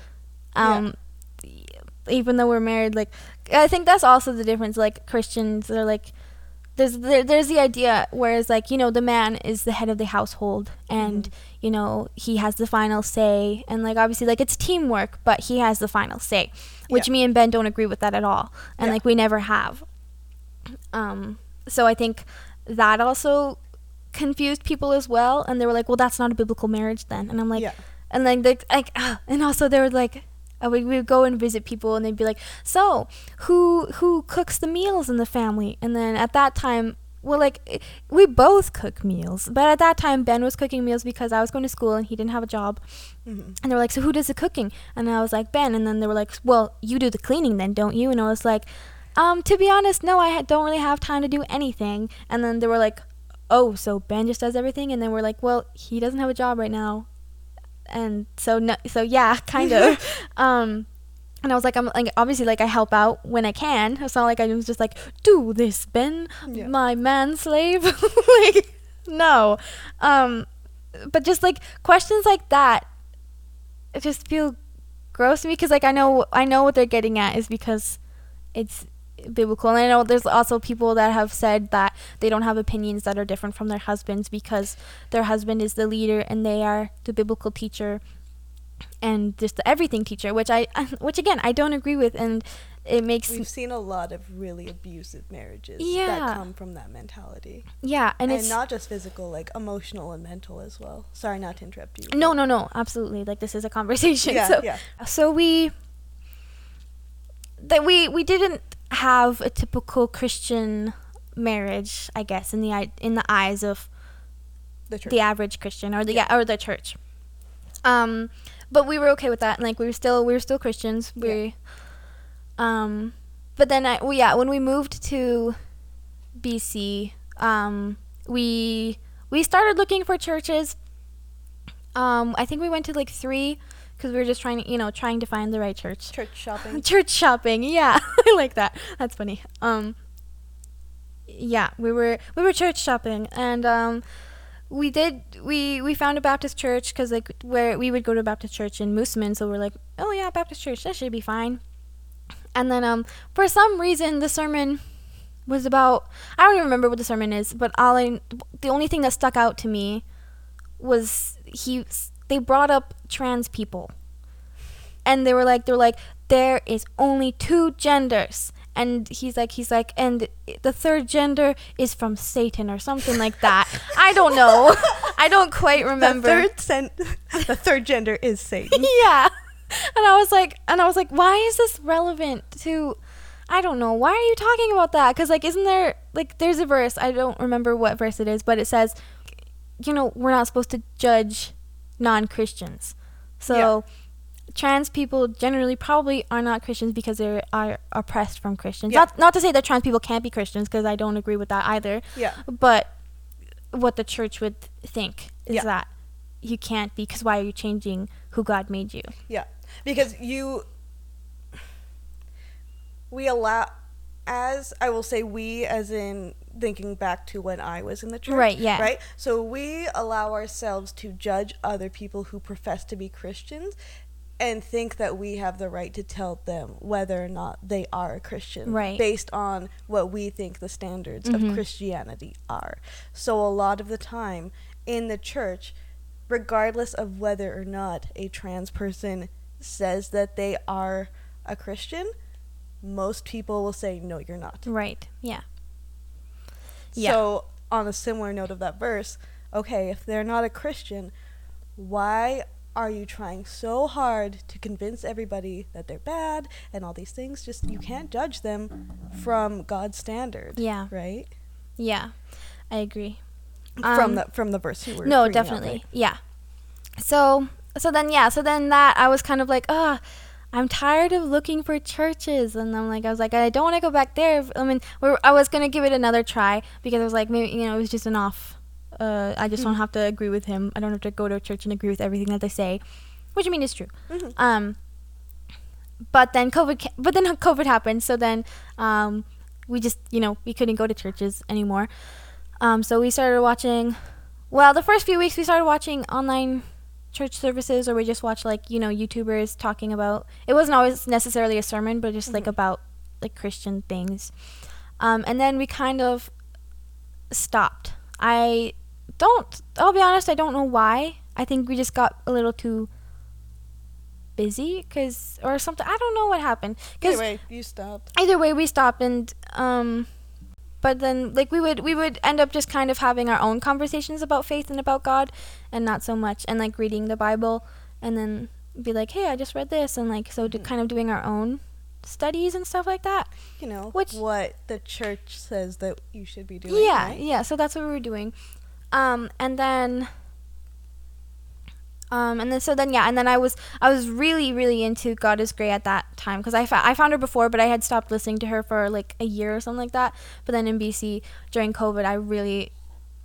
um even though we're married like i think that's also the difference like christians are like there's there, there's the idea whereas like you know the man is the head of the household and Mhm. You know he has the final say and like obviously like it's teamwork but he has the final say which Yeah. me and ben don't agree with that at all and Yeah. like we never have um so i think that also confused people as well and they were like well that's not a biblical marriage then and i'm like yeah. and then they like ah, and also they were like uh, we we would go and visit people and they'd be like so who who cooks the meals in the family and then at that time well like we both cook meals but at that time ben was cooking meals because i was going to school and he didn't have a job. Mhm. and they were like so who does the cooking? And i was like ben. And then they were like well you do the cleaning then don't you? And i was like um to be honest no i don't really have time to do anything. And then they were like oh so ben just does everything? And then we're like well he doesn't have a job right now. And so no so yeah kind of. Um and I was like, I'm like, obviously, like, I help out when I can. It's not like I was just like, do this, Ben, Yeah. my manslave. like, no. Um, but just like questions like that, it just feel gross to me because, like, I know, I know what they're getting at is because it's biblical, and I know there's also people that have said that they don't have opinions that are different from their husbands because their husband is the leader and they are the biblical teacher and just the everything teacher, which I, which again I don't agree with, and it makes We've seen a lot of really abusive marriages Yeah. that come from that mentality. yeah, and, And, it's not just physical, like emotional and mental as well. Sorry not to interrupt you. no, no, no, absolutely. Like this is a conversation. Yeah, so, yeah. so we that we we didn't have a typical Christian marriage, I guess, in the eye in the eyes of The church. the average Christian or the yeah. or the church. Um, but we were okay with that, and like we were still we were still Christians. We, um, but then I well, yeah when we moved to BC, um, we we started looking for churches. Um, I think we went to like three because we were just trying to you know trying to find the right church. Church shopping. Church shopping, yeah, I like that. That's funny. Um, yeah, we were we were church shopping, and um, we did we we found a Baptist church because like where we would go to a Baptist church in Moosomin, so we're like, oh yeah, Baptist church, that should be fine. And then um for some reason the sermon was about I don't even remember what the sermon is, but all I the only thing that stuck out to me was he they brought up trans people. And they were like they were like there is only two genders. And he's like he's like and the third gender is from Satan or something like that. I don't know. I don't quite remember. The third, sen- the third gender is Satan. yeah. And I was like and I was like why is this relevant to I don't know. Why are you talking about that? Because, like, isn't there, like, there's a verse, I don't remember what verse it is, but it says, you know, we're not supposed to judge non Christians. So, yeah. Trans people generally probably are not Christians because they are oppressed from Christians. Yeah. Not, not to say that trans people can't be Christians, because I don't agree with that either. Yeah. But what the church would think is yeah. that you can't be, because why are you changing who God made you? Yeah. Because you we allow as I will say we as in thinking back to when I was in the church. Right, yeah. Right? So we allow ourselves to judge other people who profess to be Christians and think that we have the right to tell them whether or not they are a Christian right. based on what we think the standards mm-hmm. of Christianity are. So a lot of the time in the church, regardless of whether or not a trans person says that they are a Christian, most people will say, no, you're not. Right. Yeah. Yeah. So, on a similar note of that verse, okay, if they're not a Christian, why are you trying so hard to convince everybody that they're bad and all these things? Just you can't judge them from God's standard. Yeah. Right? Yeah. I agree. From um, the from the verse you were No, definitely. Out, right? Yeah. So so then yeah, so then that I was kind of like, ah, oh, I'm tired of looking for churches. And I'm like, I was like, I don't want to go back there. I mean, I was going to give it another try because I was like, maybe, you know, it was just an off. Uh, I just mm-hmm. don't have to agree with him. I don't have to go to a church and agree with everything that they say, which I mean is true. Mm-hmm. Um, but then COVID, but then COVID happened. So then, um, we just, you know, we couldn't go to churches anymore. Um, so we started watching, well, the first few weeks we started watching online church services or we just watched like you know youtubers talking about it wasn't always necessarily a sermon but just mm-hmm. like about like christian things um, and then we kind of stopped i don't i'll be honest i don't know why. I think we just got a little too busy because or something i don't know what happened. Either way you stopped. either way we stopped and um but then like we would we would end up just kind of having our own conversations about faith and about god and not so much and like reading the bible and then be like hey i just read this and like so mm-hmm. kind of doing our own studies and stuff like that. You know which what the church says that you should be doing yeah right? yeah so that's what we were doing um and then um, and then so then yeah, and then I was I was really really into God is Grey at that time because I, fa- I found her before, but I had stopped listening to her for like a year or something like that. But then in BC during COVID, I really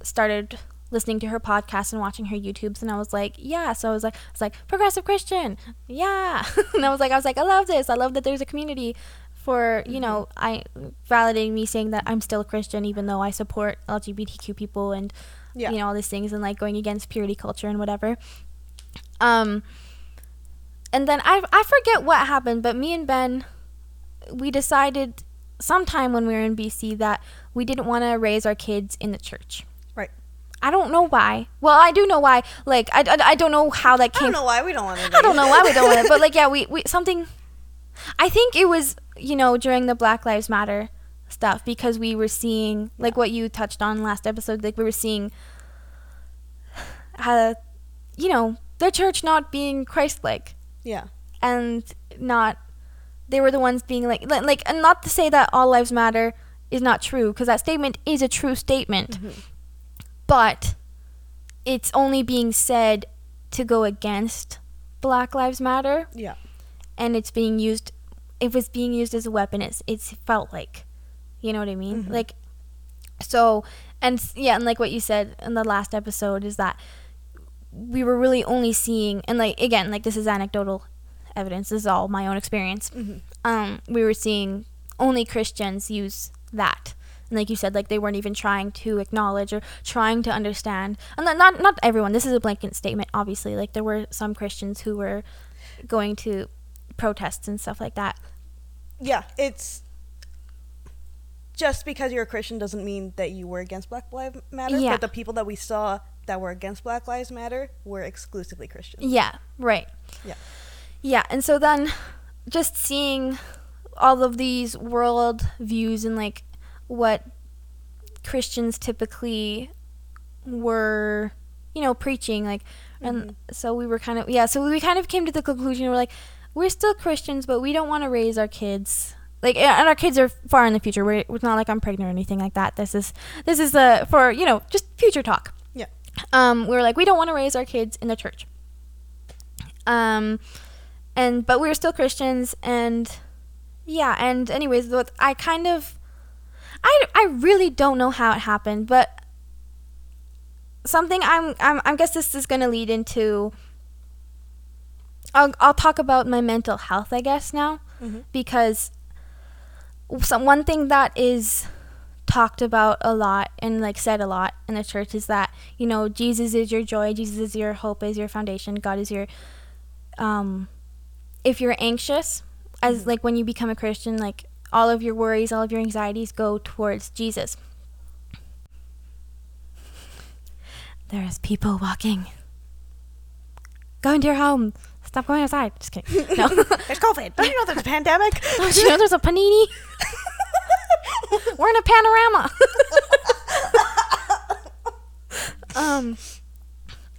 started listening to her podcast and watching her YouTubes, and I was like, yeah. So I was like, I was like progressive Christian, yeah. and I was like, I was like, I love this. I love that there's a community for you know I validating me saying that I'm still a Christian even though I support LGBTQ people and yeah. you know all these things and like going against purity culture and whatever. Um, and then I I forget what happened, but me and Ben, we decided sometime when we were in BC that we didn't want to raise our kids in the church. Right. I don't know why. Well, I do know why. Like I, I, I don't know how that came. I don't know why we don't want it. I don't know why we don't want it, but like yeah, we we something. I think it was you know during the Black Lives Matter stuff because we were seeing like what you touched on last episode like we were seeing how you know the church not being Christ-like. Yeah. And not they were the ones being like like and not to say that all lives matter is not true because that statement is a true statement. Mm-hmm. But it's only being said to go against Black Lives Matter. Yeah. And it's being used it was being used as a weapon it's it's felt like you know what i mean? Mm-hmm. like so and yeah and like what you said in the last episode is that we were really only seeing and like again like this is anecdotal evidence. This is all my own experience. Mm-hmm. um, we were seeing only christians use that. And like you said like they weren't even trying to acknowledge or trying to understand. And not not, not everyone. This is a blanket statement obviously. Like there were some christians who were going to protests and stuff like that. Yeah, it's just because you're a Christian doesn't mean that you were against Black Lives Matter. Yeah. But the people that we saw that were against Black Lives Matter were exclusively Christian. yeah right Yeah. yeah and so then just seeing all of these world views and like what christians typically were you know preaching like and mm-hmm. so we were kind of yeah so we kind of came to the conclusion we're like we're still christians but we don't want to raise our kids like and our kids are far in the future. We're, it's not like i'm pregnant or anything like that. This is this is uh, for you know just future talk. Yeah. um we were like we don't want to raise our kids in the church. Um and but we were still christians and yeah and anyways what i kind of i i really don't know how it happened but something i'm i'm i guess this is going to lead into I'll, I'll talk about my mental health i guess now. Mhm. because some one thing that is talked about a lot and like said a lot in the church is that you know jesus is your joy jesus is your hope is your foundation god is your um if you're anxious as like when you become a christian like all of your worries all of your anxieties go towards jesus. There's people walking. Go into your home stop going outside just kidding no There's COVID. Don't you know there's a pandemic? Oh, do you know there's a panini? We're in a panorama. um.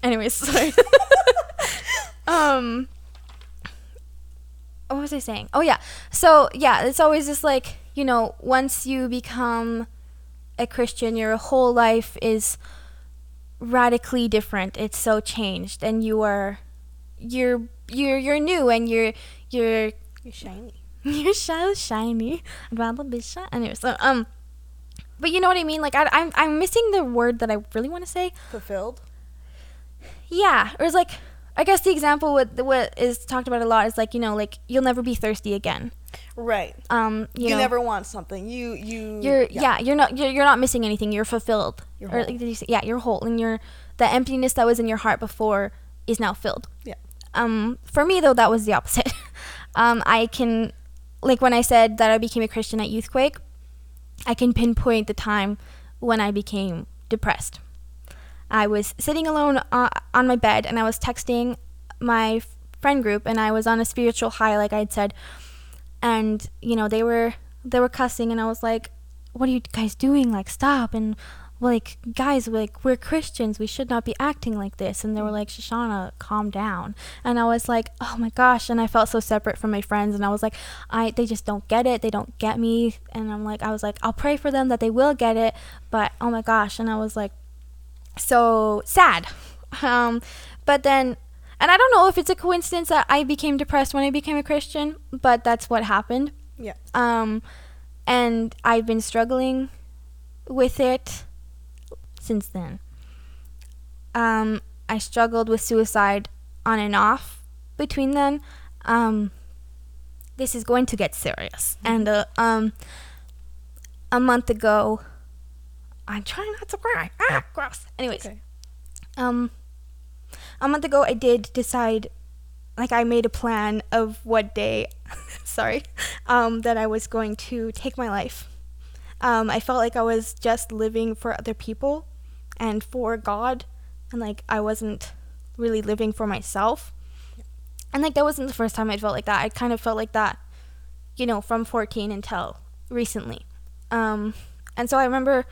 Anyways, sorry. um. What was I saying? Oh yeah. So yeah, it's always just like you know, once you become a Christian, your whole life is radically different. It's so changed, and you are, you're you're you're new, and you're you're You're shiny. you're so shiny. Rather be shy. Anyway, so um, but you know what I mean. Like I, I'm I'm missing the word that I really want to say. Fulfilled. Yeah, or it's like I guess the example what what is talked about a lot is like you know like you'll never be thirsty again. Right. Um, you, You, know, never want something. You you you're yeah. you're not you're, you're not missing anything. You're fulfilled. You're or whole. like did you say, yeah, you're whole, and you're the emptiness that was in your heart before is now filled. Yeah. Um, for me though, that was the opposite. um, I can, like when I said that I became a Christian at Youthquake, I can pinpoint the time when I became depressed. I was sitting alone uh, on my bed and I was texting my friend group and I was on a spiritual high, like I'd said, and you know they were they were cussing and I was like, "What are you guys doing? Like stop!" And like guys like we're christians we should not be acting like this. And they were like shoshana calm down. And i was like oh my gosh. And i felt so separate from my friends and i was like i they just don't get it they don't get me. And i'm like i was like i'll pray for them that they will get it but oh my gosh. And i was like so sad. Um but then and i don't know if it's a coincidence that i became depressed when i became a christian but that's what happened. Yeah. um, and I've been struggling with it since then. Um, I struggled with suicide on and off between then. Um, this is going to get serious. And uh, um, a month ago, I'm trying not to cry. Ah, gross. Anyways, Okay. um, a month ago, I did decide, like, I made a plan of what day, sorry, um, that I was going to take my life. Um, I felt like I was just living for other people and for God, and like I wasn't really living for myself. And like that wasn't the first time I felt like that. I kind of felt like that, you know, from 14 until recently. Um, and so I remember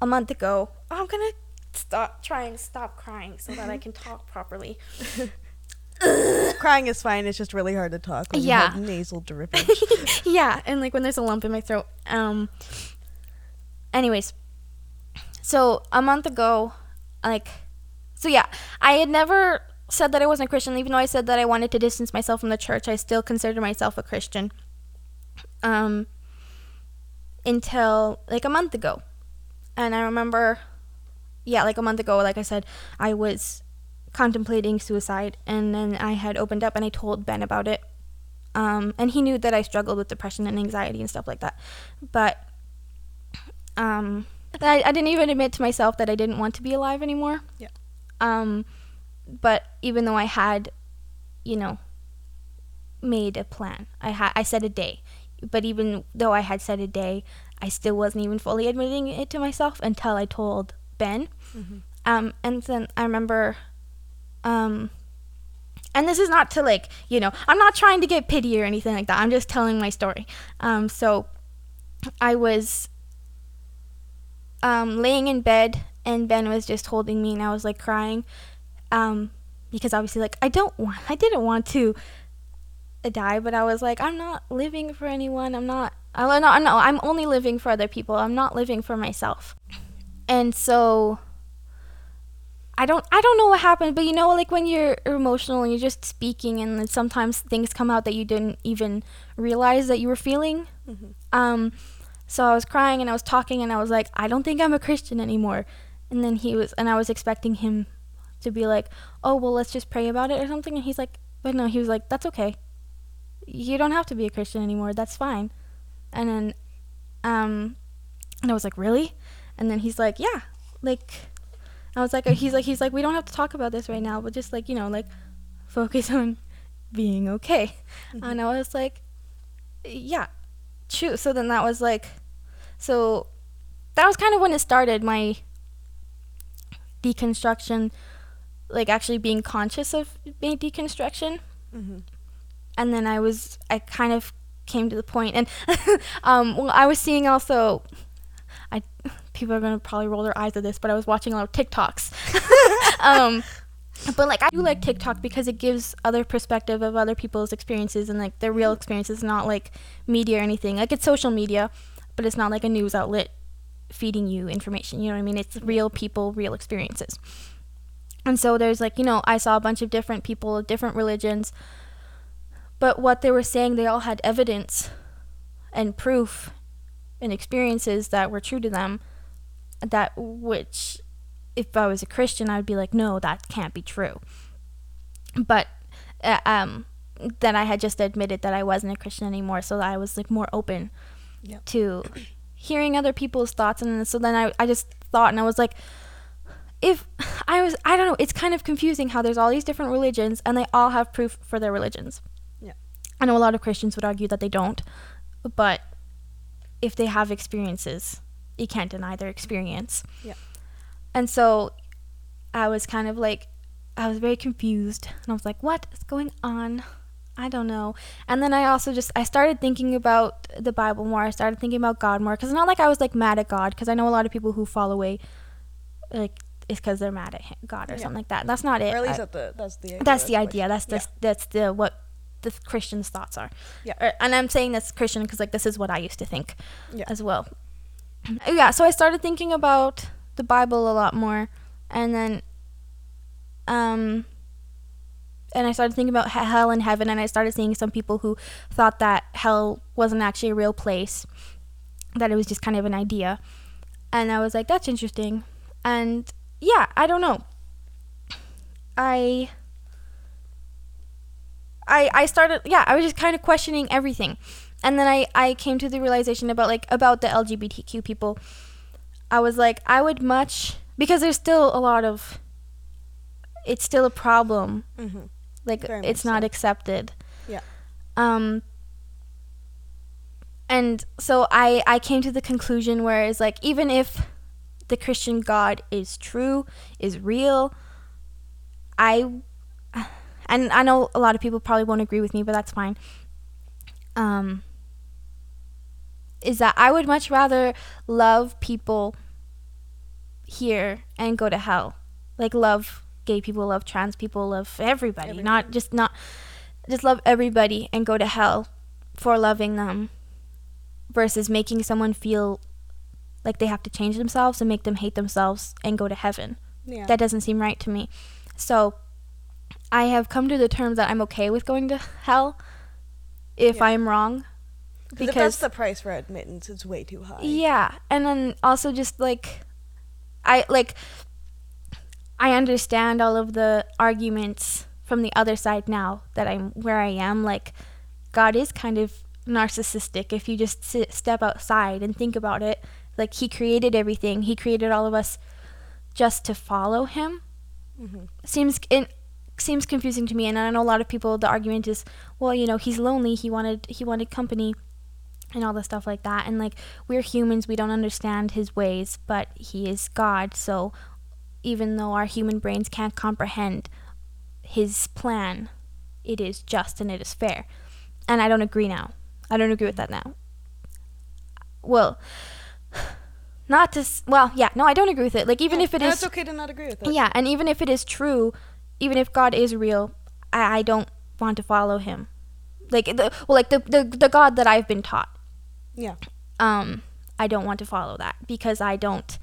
a month ago, oh, I'm gonna stop trying and stop crying so that I can talk properly. Crying is fine. It's just really hard to talk. When Yeah. You have nasal dripping. yeah, and like when there's a lump in my throat. Um. Anyways, so a month ago, like, so yeah, I had never said that I wasn't a Christian, even though I said that I wanted to distance myself from the church. I still considered myself a Christian. Um. Until like a month ago, and I remember, yeah, like a month ago, like I said, I was contemplating suicide, and then I had opened up and I told Ben about it um, and he knew that I struggled with depression and anxiety and stuff like that. But um, I, I didn't even admit to myself that I didn't want to be alive anymore. Yeah. Um, but even though I had, you know, made a plan, I had I set a day. But even though I had set a day, I still wasn't even fully admitting it to myself until I told Ben. Mm-hmm. Um, and then I remember, um, and this is not to like, you know, I'm not trying to get pity or anything like that. I'm just telling my story. Um, so I was um, laying in bed and Ben was just holding me and I was like crying. Um, because obviously like I don't want I didn't want to die, but I was like, I'm not living for anyone. I'm not I'm not no, I'm only living for other people. I'm not living for myself. And so I don't I don't know what happened, but you know like when you're emotional and you're just speaking and sometimes things come out that you didn't even realize that you were feeling. Mm-hmm. Um so I was crying and I was talking and I was like, I don't think I'm a Christian anymore. And then he was, and I was expecting him to be like, oh, well, let's just pray about it or something. And he's like, but no, he was like, that's okay. You don't have to be a Christian anymore. That's fine. And then, um, and I was like, really? And then he's like, yeah. Like, I was like, he's like, he's like, we don't have to talk about this right now, but just like, you know, like, focus on being okay. Mm-hmm. And I was like, yeah, true. So then that was like, so that was kind of when it started my deconstruction, like actually being conscious of my deconstruction. Mm-hmm. And then I was, I kind of came to the point, and um, well, I was seeing also, I people are gonna probably roll their eyes at this, but I was watching a lot of TikToks. um, but like I do like TikTok because it gives other perspective of other people's experiences and like their real experiences, not like media or anything. Like it's social media, but it's not like a news outlet feeding you information. You know what I mean? It's real people, real experiences. And so there's like, you know, I saw a bunch of different people, of different religions, but what they were saying, they all had evidence and proof and experiences that were true to them that which if I was a Christian, I would be like, no, that can't be true. But uh, um, then I had just admitted that I wasn't a Christian anymore, so I was like more open Yep. to hearing other people's thoughts, and so then I I just thought, and I was like, if I was I don't know, it's kind of confusing how there's all these different religions, and they all have proof for their religions. Yeah. I know a lot of Christians would argue that they don't, but if they have experiences, you can't deny their experience. Yeah. And so I was kind of like, I was very confused. And I was like, what is going on? I don't know. And then I also just, I started thinking about the Bible more. I started thinking about God more. Because it's not like I was like mad at God. Because I know a lot of people who fall away, like, it's because they're mad at him, God or Yeah. something like that. That's not it. Or at least I- the, that's the idea. that's the idea. That's the yeah. that's the what the Christian's thoughts are. Yeah. Or- and I'm saying that's Christian because like this is what I used to think Yeah. as well. Yeah. So I started thinking about the Bible a lot more, and then, um, and I started thinking about hell and heaven, and I started seeing some people who thought that hell wasn't actually a real place, that it was just kind of an idea, and I was like, that's interesting, and yeah, I don't know. I I I started yeah, I was just kind of questioning everything. And then I I came to the realization about like about the LGBTQ people. I was like I would much because there's still a lot of it's still a problem. Mhm. Like Very it's not so. accepted. Yeah. Um and so I I came to the conclusion where it's like even if the Christian God is true, is real, I and I know a lot of people probably won't agree with me, but that's fine. Um is that I would much rather love people here and go to hell. Like love gay people, love trans people, love everybody, not just not just love everybody and go to hell for loving them versus making someone feel like they have to change themselves and make them hate themselves and go to heaven. Yeah. That doesn't seem right to me. So I have come to the terms that I'm okay with going to hell if Yeah. I'm wrong. 'Cause if that's the price for admittance, it's way too high. yeah, and then also just like I like I understand all of the arguments from the other side now that I'm where I am like God is kind of narcissistic if you just sit, step outside and think about it like he created everything. He created all of us just to follow him. Mm-hmm. Seems it seems confusing to me and I know a lot of people the argument is, well, you know, he's lonely, he wanted he wanted company and all the stuff like that. And like we're humans, we don't understand his ways, but he is God. So even though our human brains can't comprehend his plan, it is just and it is fair. And I don't agree now. I don't agree with that now. Well, not to s- well, yeah, no, I don't agree with it. Like even if it is It's okay to not agree with it. yeah, and even if it is true, even if God is real, I, I don't want to follow him. Like the well, like the, the the God that I've been taught. Yeah. Um, I don't want to follow that because I don't.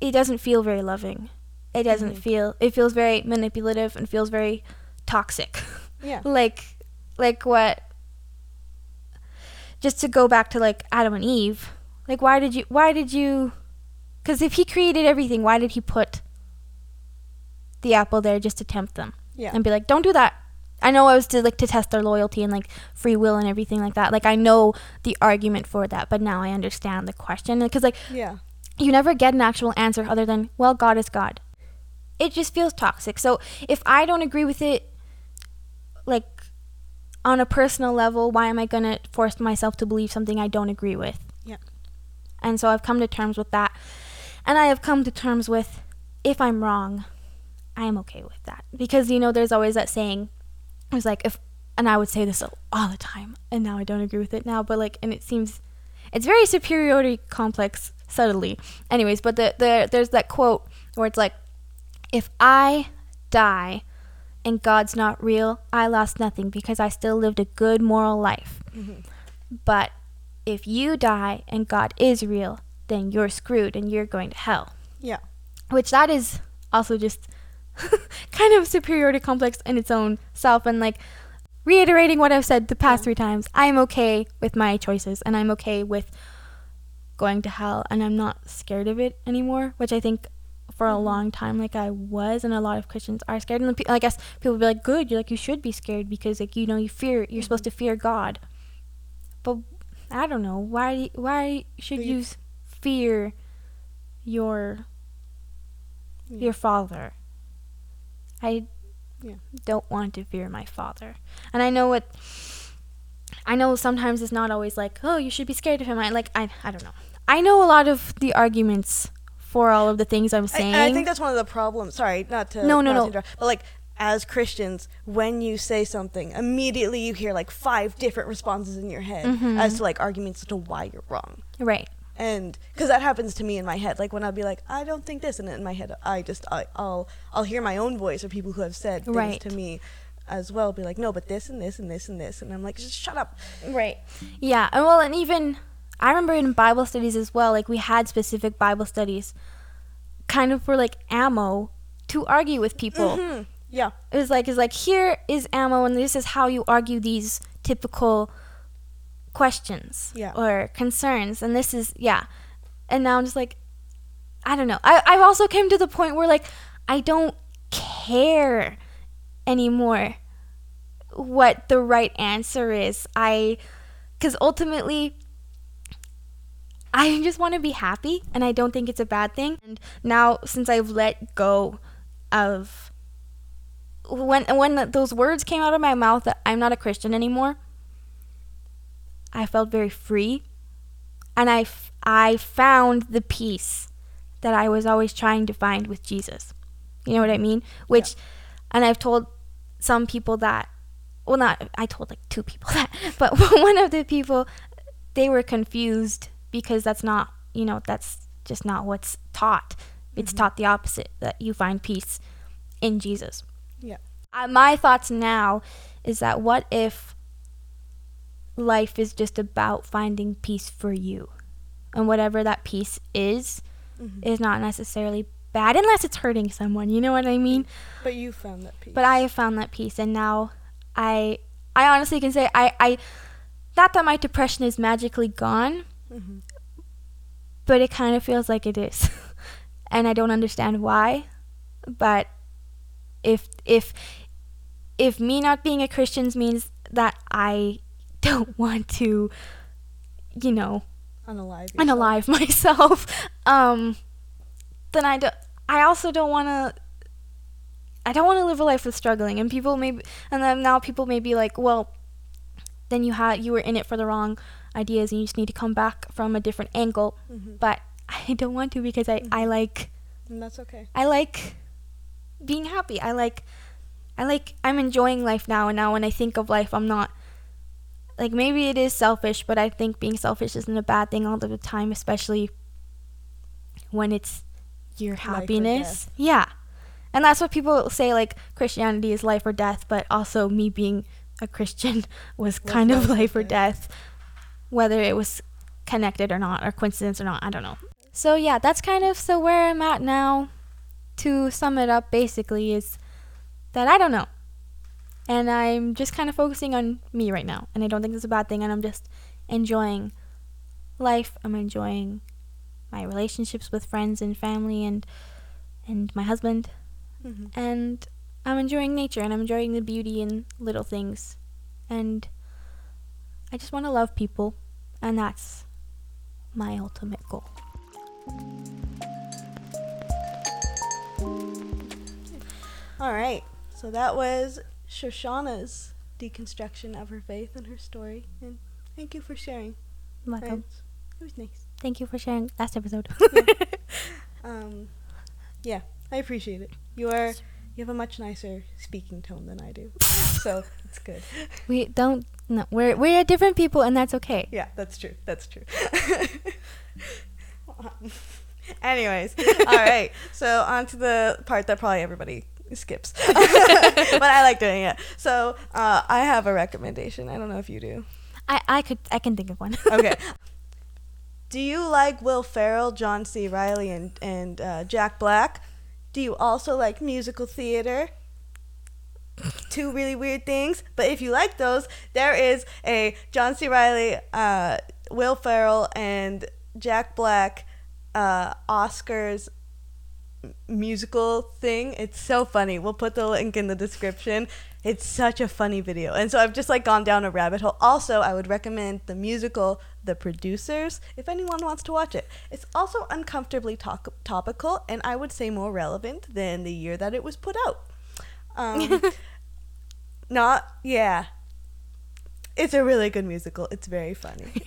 It doesn't feel very loving. It doesn't Mhm. feel. It feels very manipulative and feels very toxic. Yeah. like, like what? Just to go back to like Adam and Eve, like why did you? Why did you? Because if he created everything, why did he put the apple there just to tempt them Yeah. and be like, "Don't do that." I know I was to like to test their loyalty and like free will and everything like that. Like I know the argument for that, but now I understand the question because like Yeah. you never get an actual answer other than, "Well, God is God." It just feels toxic. So if I don't agree with it, like on a personal level, why am I gonna force myself to believe something I don't agree with? Yeah. And so I've come to terms with that. And I have come to terms with if I'm wrong, I am okay with that. Because, you know, there's always that saying, it was like, if, and I would say this all the time, and now I don't agree with it now, but like, and it seems, it's very superiority complex subtly. Anyways, but the, the, there's that quote where it's like, if I die and God's not real, I lost nothing because I still lived a good moral life. Mhm. But if you die and God is real, then you're screwed and you're going to hell. Yeah. Which that is also just kind of superiority complex in its own self and like reiterating what I've said the past three times. I'm okay with my choices and I'm okay with going to hell and I'm not scared of it anymore, which I think for a Mhm. long time like I was and a lot of Christians are scared and I guess people be like good, you're like you should be scared because like you know you fear you're supposed to fear God. But I don't know, why why should you you- fear your your father? I Yeah. don't want to fear my father. And I know what I know sometimes it's not always like, "Oh, you should be scared of him." I like I I don't know. I know a lot of the arguments for all of the things I'm I, saying. and I think that's one of the problems. Sorry, not to No, no, no. interrupt, but like as Christians, when you say something, immediately you hear like five different responses in your head Mhm. as to like arguments as to why you're wrong. right. And because that happens to me in my head, like when I'll be like, I don't think this, and in my head, I just I, I'll I'll hear my own voice or people who have said things Right. to me as well, be like, no, but this and this and this and this, and I'm like, just shut up. Right. Yeah, and well, and even I remember in Bible studies as well, like we had specific Bible studies kind of for like ammo to argue with people. Mhm. Yeah. It was like it's like here is ammo and this is how you argue these typical questions Yeah. or concerns and this is yeah. And now I'm just like I don't know. I I've also came to the point where like I don't care anymore what the right answer is. I cuz ultimately I just want to be happy and I don't think it's a bad thing. And now since I've let go of when when those words came out of my mouth that I'm not a Christian anymore, I felt very free and I f- I found the peace that I was always trying to find with Jesus. You know what I mean? Which and I've told some people that well not I told like two people that, but one of the people they were confused because that's not, you know, that's just not what's taught. It's Mhm. taught the opposite that you find peace in Jesus. Yeah. Uh, my thoughts now is that what if life is just about finding peace for you? And whatever that peace is, Mhm. is not necessarily bad unless it's hurting someone. You know what I mean? But you found that peace. But I have found that peace, and now I, I honestly can say I, I, not that my depression is magically gone, Mhm. but it kind of feels like it is, and I don't understand why. But if if if me not being a Christian means that I don't want to, you know, unalive. and alive myself, um, then I do, I also don't want to. I don't want to live a life of struggling, and people maybe, and then now people may be like, well, then you had you were in it for the wrong ideas, and you just need to come back from a different angle. Mm-hmm. But I don't want to because I I like And that's okay. I like being happy. I like I like I'm enjoying life now and now when I think of life I'm not like maybe it is selfish, but I think being selfish isn't a bad thing all the time, especially when it's your happiness. Yeah. And that's what people say like Christianity is life or death, but also me being a Christian was kind of life or life or death. death whether it was connected or not or coincidence or not, I don't know. So yeah, that's kind of so where I'm at now to sum it up basically is that I don't know. And I'm just kind of focusing on me right now. And I don't think that's a bad thing and I'm just enjoying life. I'm enjoying my relationships with friends and family and and my husband Mm-hmm. and I'm enjoying nature and I'm enjoying the beauty in little things. And I just want to love people and that's my ultimate goal. All right. So that was Shoshana's deconstruction of her faith and her story. And thank you for sharing. Welcome. friends. It was nice. Thank you for sharing last episode. Um, yeah, I appreciate it. You are you have a much nicer speaking tone than I do, so it's good. we don't no, we're we're different people and that's okay. Yeah, that's true. That's true. Anyways, all right. So on to the part that probably everybody skips, but I like doing it. So uh, I have a recommendation. I don't know if you do. I I could I can think of one. Okay. Do you like Will Ferrell, John C. Reilly, and and uh, Jack Black? Do you also like musical theater? Two really weird things. But if you like those, there is a John C. Reilly, uh, Will Ferrell, and Jack Black uh, Oscars musical thing. It's so funny. We'll put the link in the description. It's such a funny video. And so I've just like gone down a rabbit hole. Also, I would recommend the musical The Producers if anyone wants to watch it. It's also uncomfortably topical and I would say more relevant than the year that it was put out. Um, not, yeah. It's a really good musical. It's very funny.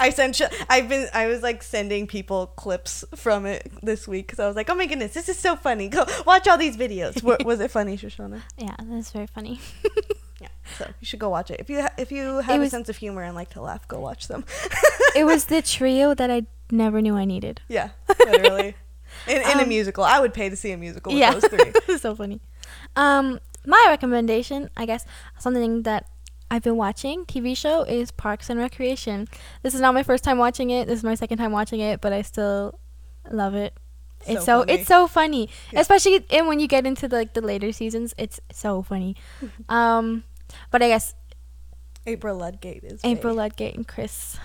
I sent. Sh- I've been. I was like sending people clips from it this week because I was like, "Oh my goodness, this is so funny! Go watch all these videos." Wa- was it funny, Shoshana? yeah, that's very funny. Yeah. So you should go watch it if you ha- if you have was- a sense of humor and like to laugh. Go watch them. it was the trio that I never knew I needed. yeah, literally. In, in a Um, musical, I would pay to see a musical with yeah, those three. so funny. Um, my recommendation, I guess, something that I've been watching TV show is Parks and Recreation. This is not my first time watching it. This is my second time watching it, but I still love it. It's so, funny. it's so funny, Yeah. especially and when you get into the, like the later seasons, it's so funny. um, but I guess April Ludgate is April very- Ludgate and Chris,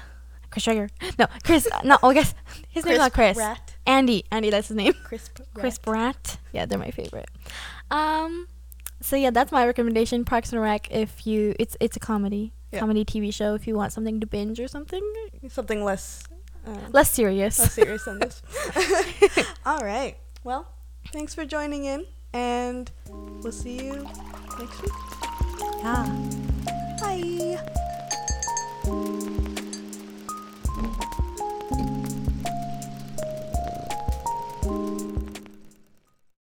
Chris Sugar, no Chris, no, I guess his name's not Chris. Pratt. Andy, Andy, that's his name. Chris. Pratt. Chris Pratt. Yeah, they're my favorite. Um, so yeah, that's my recommendation. Parks and Rec. If you, it's it's a comedy, Yeah. comedy TV show. If you want something to binge or something Something less. Uh, less serious. less serious than this. All right. Well, thanks for joining in, and we'll see you next week. yeah. Bye.